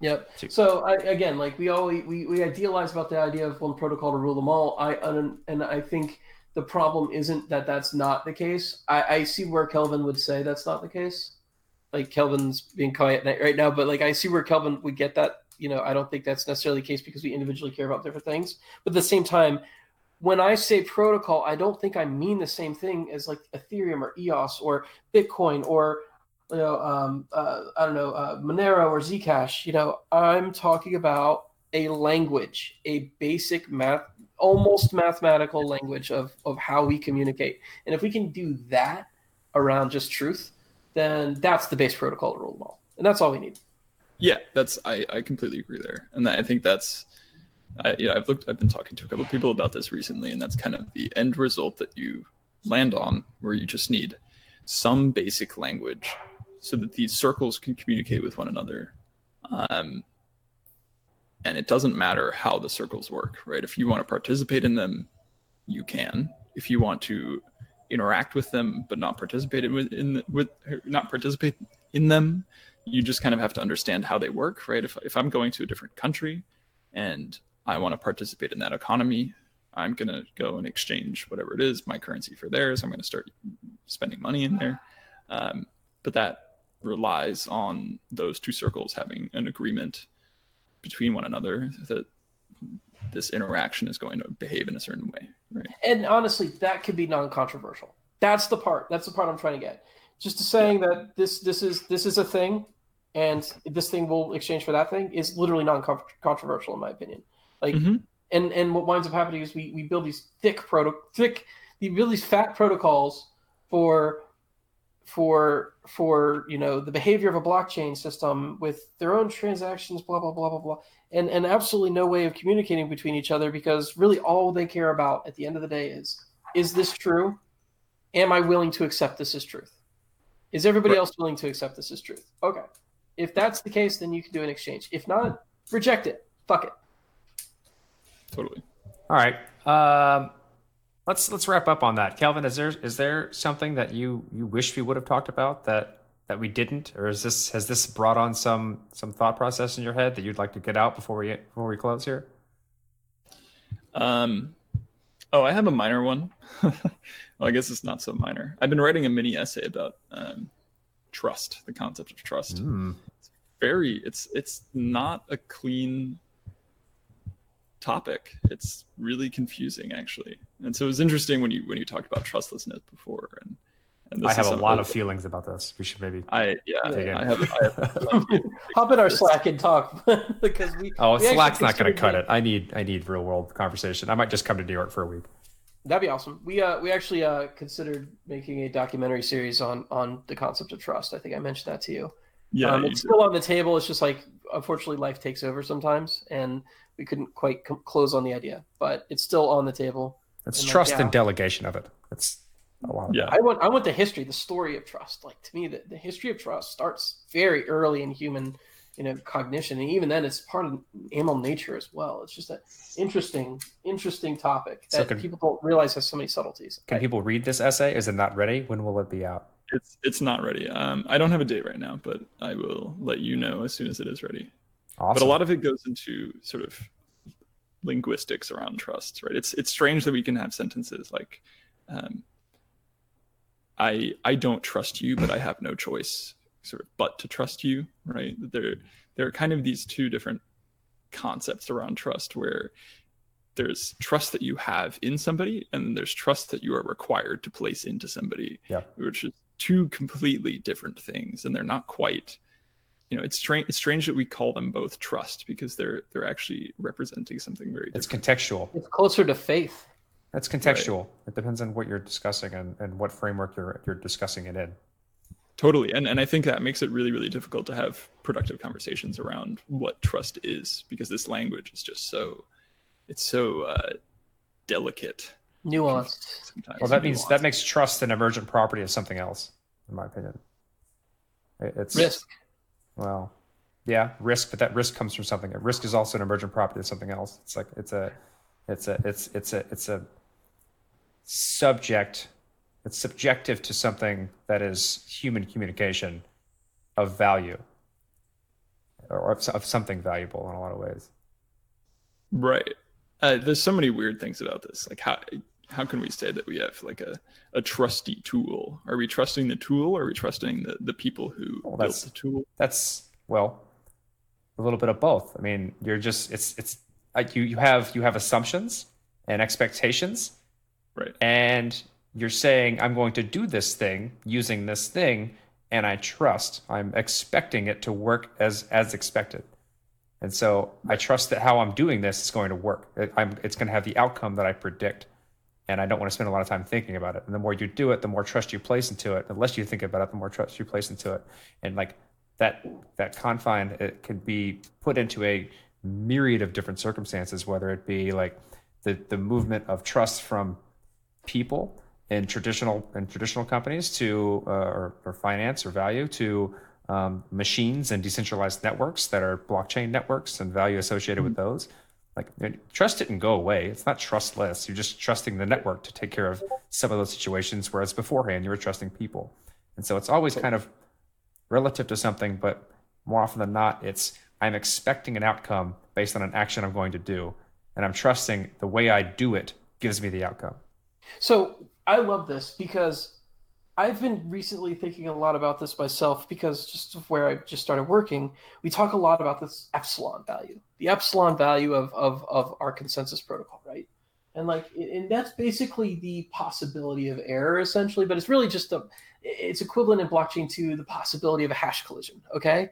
Yep. So- I, again, like we always we, we idealize about the idea of one protocol to rule them all. I and, and I think the problem isn't that that's not the case. I, I see where Kelvin would say that's not the case. Like Kelvin's being quiet right now, but like I see where Kelvin would get that. You know, I don't think that's necessarily the case because we individually care about different things. But at the same time, when I say protocol, I don't think I mean the same thing as like Ethereum or EOS or Bitcoin or you know, um, uh, I don't know, uh, Monero or Zcash. You know, I'm talking about a language, a basic math, almost mathematical language of of how we communicate. And if we can do that around just truth, then that's the base protocol to rule them all, and that's all we need. Yeah, that's I, I completely agree there, and I think that's I, yeah I've looked I've been talking to a couple of people about this recently, and that's kind of the end result that you land on, where you just need some basic language so that these circles can communicate with one another, um, and it doesn't matter how the circles work, right? If you want to participate in them, you can. If you want to interact with them but not participate in in with not participate in them you just kind of have to understand how they work, right? If, if I'm going to a different country and I want to participate in that economy, I'm going to go and exchange whatever it is, my currency for theirs. I'm going to start spending money in there. Um, but that relies on those two circles having an agreement between one another that this interaction is going to behave in a certain way, right? And honestly, that could be non-controversial. That's the part. That's the part I'm trying to get. Just to saying that this this is this is a thing, and this thing will exchange for that thing is literally non-controversial in my opinion. Like, Mhm. and and what winds up happening is we we build these thick proto thick we build these fat protocols for for for you know the behavior of a blockchain system with their own transactions blah blah blah blah blah and and absolutely no way of communicating between each other because really all they care about at the end of the day is is this true am i willing to accept this as truth is everybody Right. else willing to accept this as truth okay if that's the case then you can do an exchange if not reject it fuck it Totally. All right. Um, let's let's wrap up on that. Kelvin, is there is there something that you you wish we would have talked about that that we didn't, or is this has this brought on some some thought process in your head that you'd like to get out before we before we close here? Um, oh, I have a minor one. well, I guess it's not so minor. I've been writing a mini essay about um, trust, the concept of trust. Hmm. Very, it's it's not a clean topic. It's really confusing, actually. And so it was interesting when you when you talked about trustlessness before. And, and this I is have a lot of feelings about this. We should maybe. I yeah, I have. I have hop in our slack and talk because we Oh, we Slack's not going to cut it. I need I need real world conversation. I might just come to New York for a week. That'd be awesome. We uh we actually uh considered making a documentary series on on the concept of trust. I think I mentioned that to you. Yeah, um, it's still on the table. It's just like unfortunately life takes over sometimes, and we couldn't quite com- close on the idea, but it's still on the table. It's And, like, trust yeah. and delegation of it. It's a lot. Yeah. I want I want the history, the story of trust. Like to me, the, the history of trust starts very early in human, you know, cognition, and even then, it's part of animal nature as well. It's just an interesting, interesting topic So that can- people don't realize has so many subtleties. Can people read this essay? Is it not ready? When will it be out? It's it's not ready. Um, I don't have a date right now, but I will let you know as soon as it is ready. Awesome. But a lot of it goes into sort of linguistics around trust, right? It's it's strange that we can have sentences like, um, "I I don't trust you, but I have no choice," sort of, but to trust you, right? There there are kind of these two different concepts around trust where there's trust that you have in somebody and there's trust that you are required to place into somebody Yeah. which is two completely different things and they're not quite you know it's strange it's strange that we call them both trust because they're they're actually representing something very it's contextual. It's closer to faith. That's contextual. It depends on what you're discussing and, and what framework you're you're discussing it in. Totally. And and I think that makes it really, really difficult to have productive conversations around what trust is because this language is just so it's so uh, delicate. Nuanced. Sometimes. Well, that means Nuanced. that makes trust an emergent property of something else, in my opinion. It- It's Risk. Well, yeah, risk, but that risk comes from something. Risk is also an emergent property of something else. It's like it's a, it's a, it's it's a, it's a subject. It's subjective to something that is human communication of value, or of, of something valuable in a lot of ways. Right. Uh, there's so many weird things about this. Like how how can we say that we have like a, a trusty tool? Are we trusting the tool or are we trusting the, the people who Well, built the tool? That's well, a little bit of both. I mean, you're just it's it's like you you have you have assumptions and expectations, Right. and you're saying I'm going to do this thing using this thing, and I trust. I'm expecting it to work as as expected, and so I trust that how I'm doing this is going to work. It, I'm it's going to have the outcome that I predict. And I don't want to spend a lot of time thinking about it. And the more you do it, the more trust you place into it. The less you think about it, the more trust you place into it. And like that that confine it can be put into a myriad of different circumstances whether it be like the the movement of trust from people in traditional in traditional companies to uh, or, or finance or value to um, machines and decentralized networks that are blockchain networks and value associated with those like trust didn't go away. It's not trustless. You're just trusting the network to take care of some of those situations whereas beforehand you were trusting people. And so it's always kind of relative to something, but more often than not, it's I'm expecting an outcome based on an action I'm going to do, and I'm trusting the way I do it gives me the outcome. So I love this because I've been recently thinking a lot about this myself because just where I just started working, we talk a lot about this epsilon value, the epsilon value of of, of our consensus protocol, right? And like, and that's basically the possibility of error essentially, but it's really just a, it's equivalent in blockchain to the possibility of a hash collision. Okay,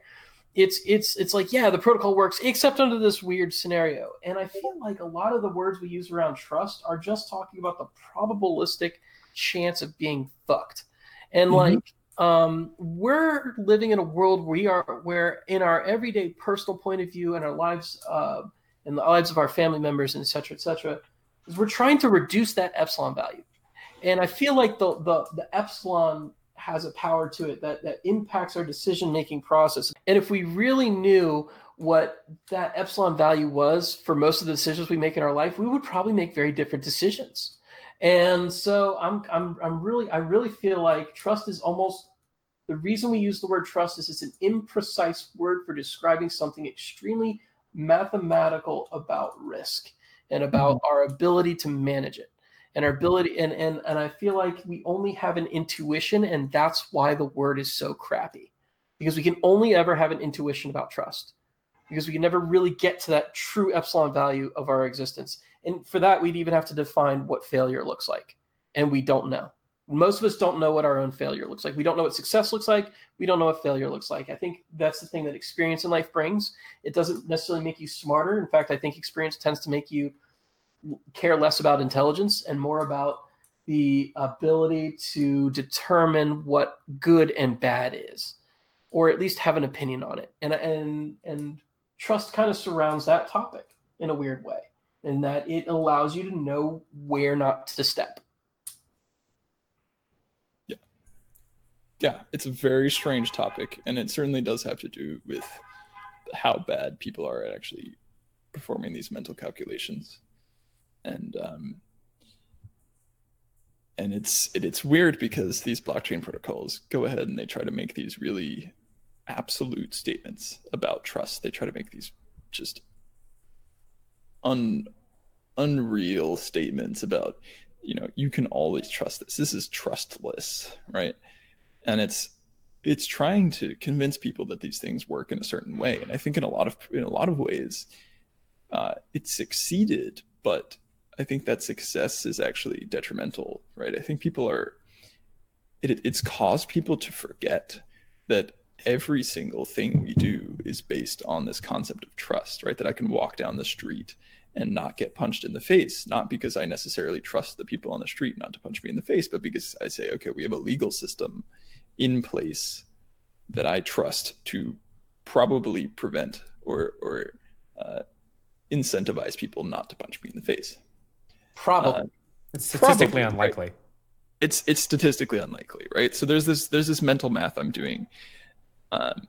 it's it's it's like yeah, the protocol works except under this weird scenario, and I feel like a lot of the words we use around trust are just talking about the probabilistic chance of being fucked and Mhm. like um we're living in a world where we are where in our everyday personal point of view and our lives uh and the lives of our family members and et cetera et cetera is we're trying to reduce that epsilon value. And i feel like the the, the epsilon has a power to it that that impacts our decision making process. And if we really knew what that epsilon value was for most of the decisions we make in our life we would probably make very different decisions and so I'm I'm I'm really I really feel like trust is almost the reason we use the word trust is it's an imprecise word for describing something extremely mathematical about risk and about mm-hmm. our ability to manage it. And our ability and and and I feel like we only have an intuition and that's why the word is so crappy. Because we can only ever have an intuition about trust. Because we can never really get to that true epsilon value of our existence and for that we'd even have to define what failure looks like. And we don't know. Most of us don't know what our own failure looks like. We don't know what success looks like. We don't know what failure looks like. I think that's the thing that experience in life brings. It doesn't necessarily make you smarter. In fact i think experience tends to make you care less about intelligence and more about the ability to determine what good and bad is or at least have an opinion on it. And and and trust kind of surrounds that topic in a weird way in that it allows you to know where not to step. Yeah, Yeah, it's a very strange topic, and it certainly does have to do with how bad people are at actually performing these mental calculations, and um, and it's it, it's weird because these blockchain protocols go ahead and they try to make these really absolute statements about trust. They try to make these just un unreal statements about you know you can always trust this. This is trustless, right? and it's it's trying to convince people that these things work in a certain way and i think in a lot of in a lot of ways uh, it succeeded but i think that success is actually detrimental right i think people are it, it's caused people to forget that every single thing we do is based on this concept of trust right that i can walk down the street and not get punched in the face, not because I necessarily trust the people on the street not to punch me in the face, but because I say, okay, we have a legal system in place that I trust to probably prevent or or uh, incentivize people not to punch me in the face. Probably. Uh, It's statistically Probably, right. unlikely. it's it's statistically unlikely, right? So there's this there's this mental math I'm doing, um,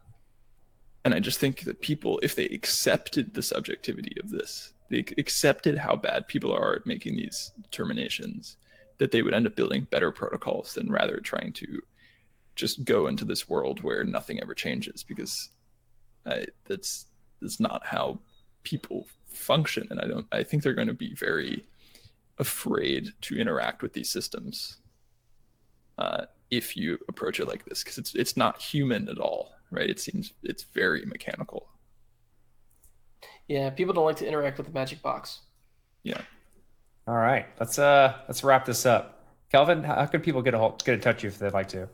and I just think that people, if they accepted the subjectivity of this, they accepted how bad people are at making these determinations, that they would end up building better protocols than rather trying to just go into this world where nothing ever changes because I, that's that's not how people function, and I don't. I think they're going to be very afraid to interact with these systems uh, if you approach it like this because it's it's not human at all, right? It seems it's very mechanical. Yeah, people don't like to interact with the magic box. Yeah. All right, let's uh let's wrap this up. Kelvin, how how can people get a hold, get in touch with you if they'd like to?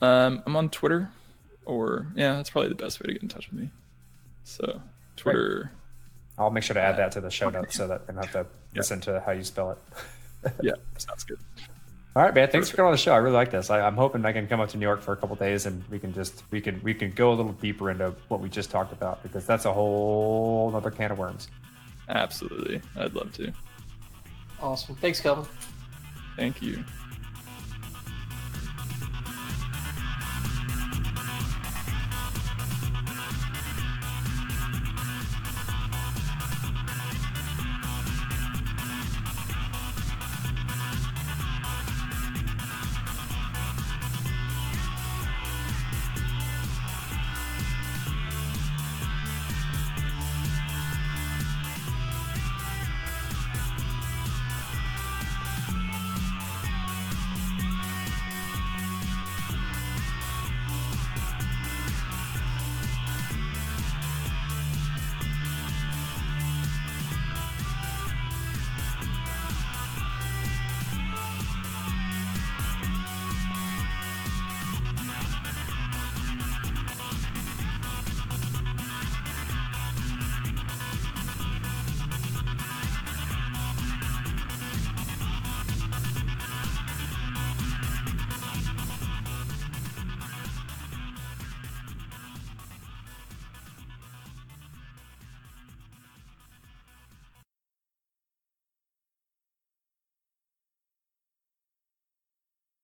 Um, I'm on Twitter, or yeah, that's probably the best way to get in touch with me. So Twitter, I'll make sure to add that to the show notes so that they don't have to listen to how you spell it. yeah, sounds good. All right, man. Thanks for coming on the show. I really like this. I, I'm hoping I can come up to New York for a couple days and we can just we can we can go a little deeper into what we just talked about because that's a whole other can of worms. Absolutely, I'd love to. Awesome. Thanks, Kelvin. Thank you.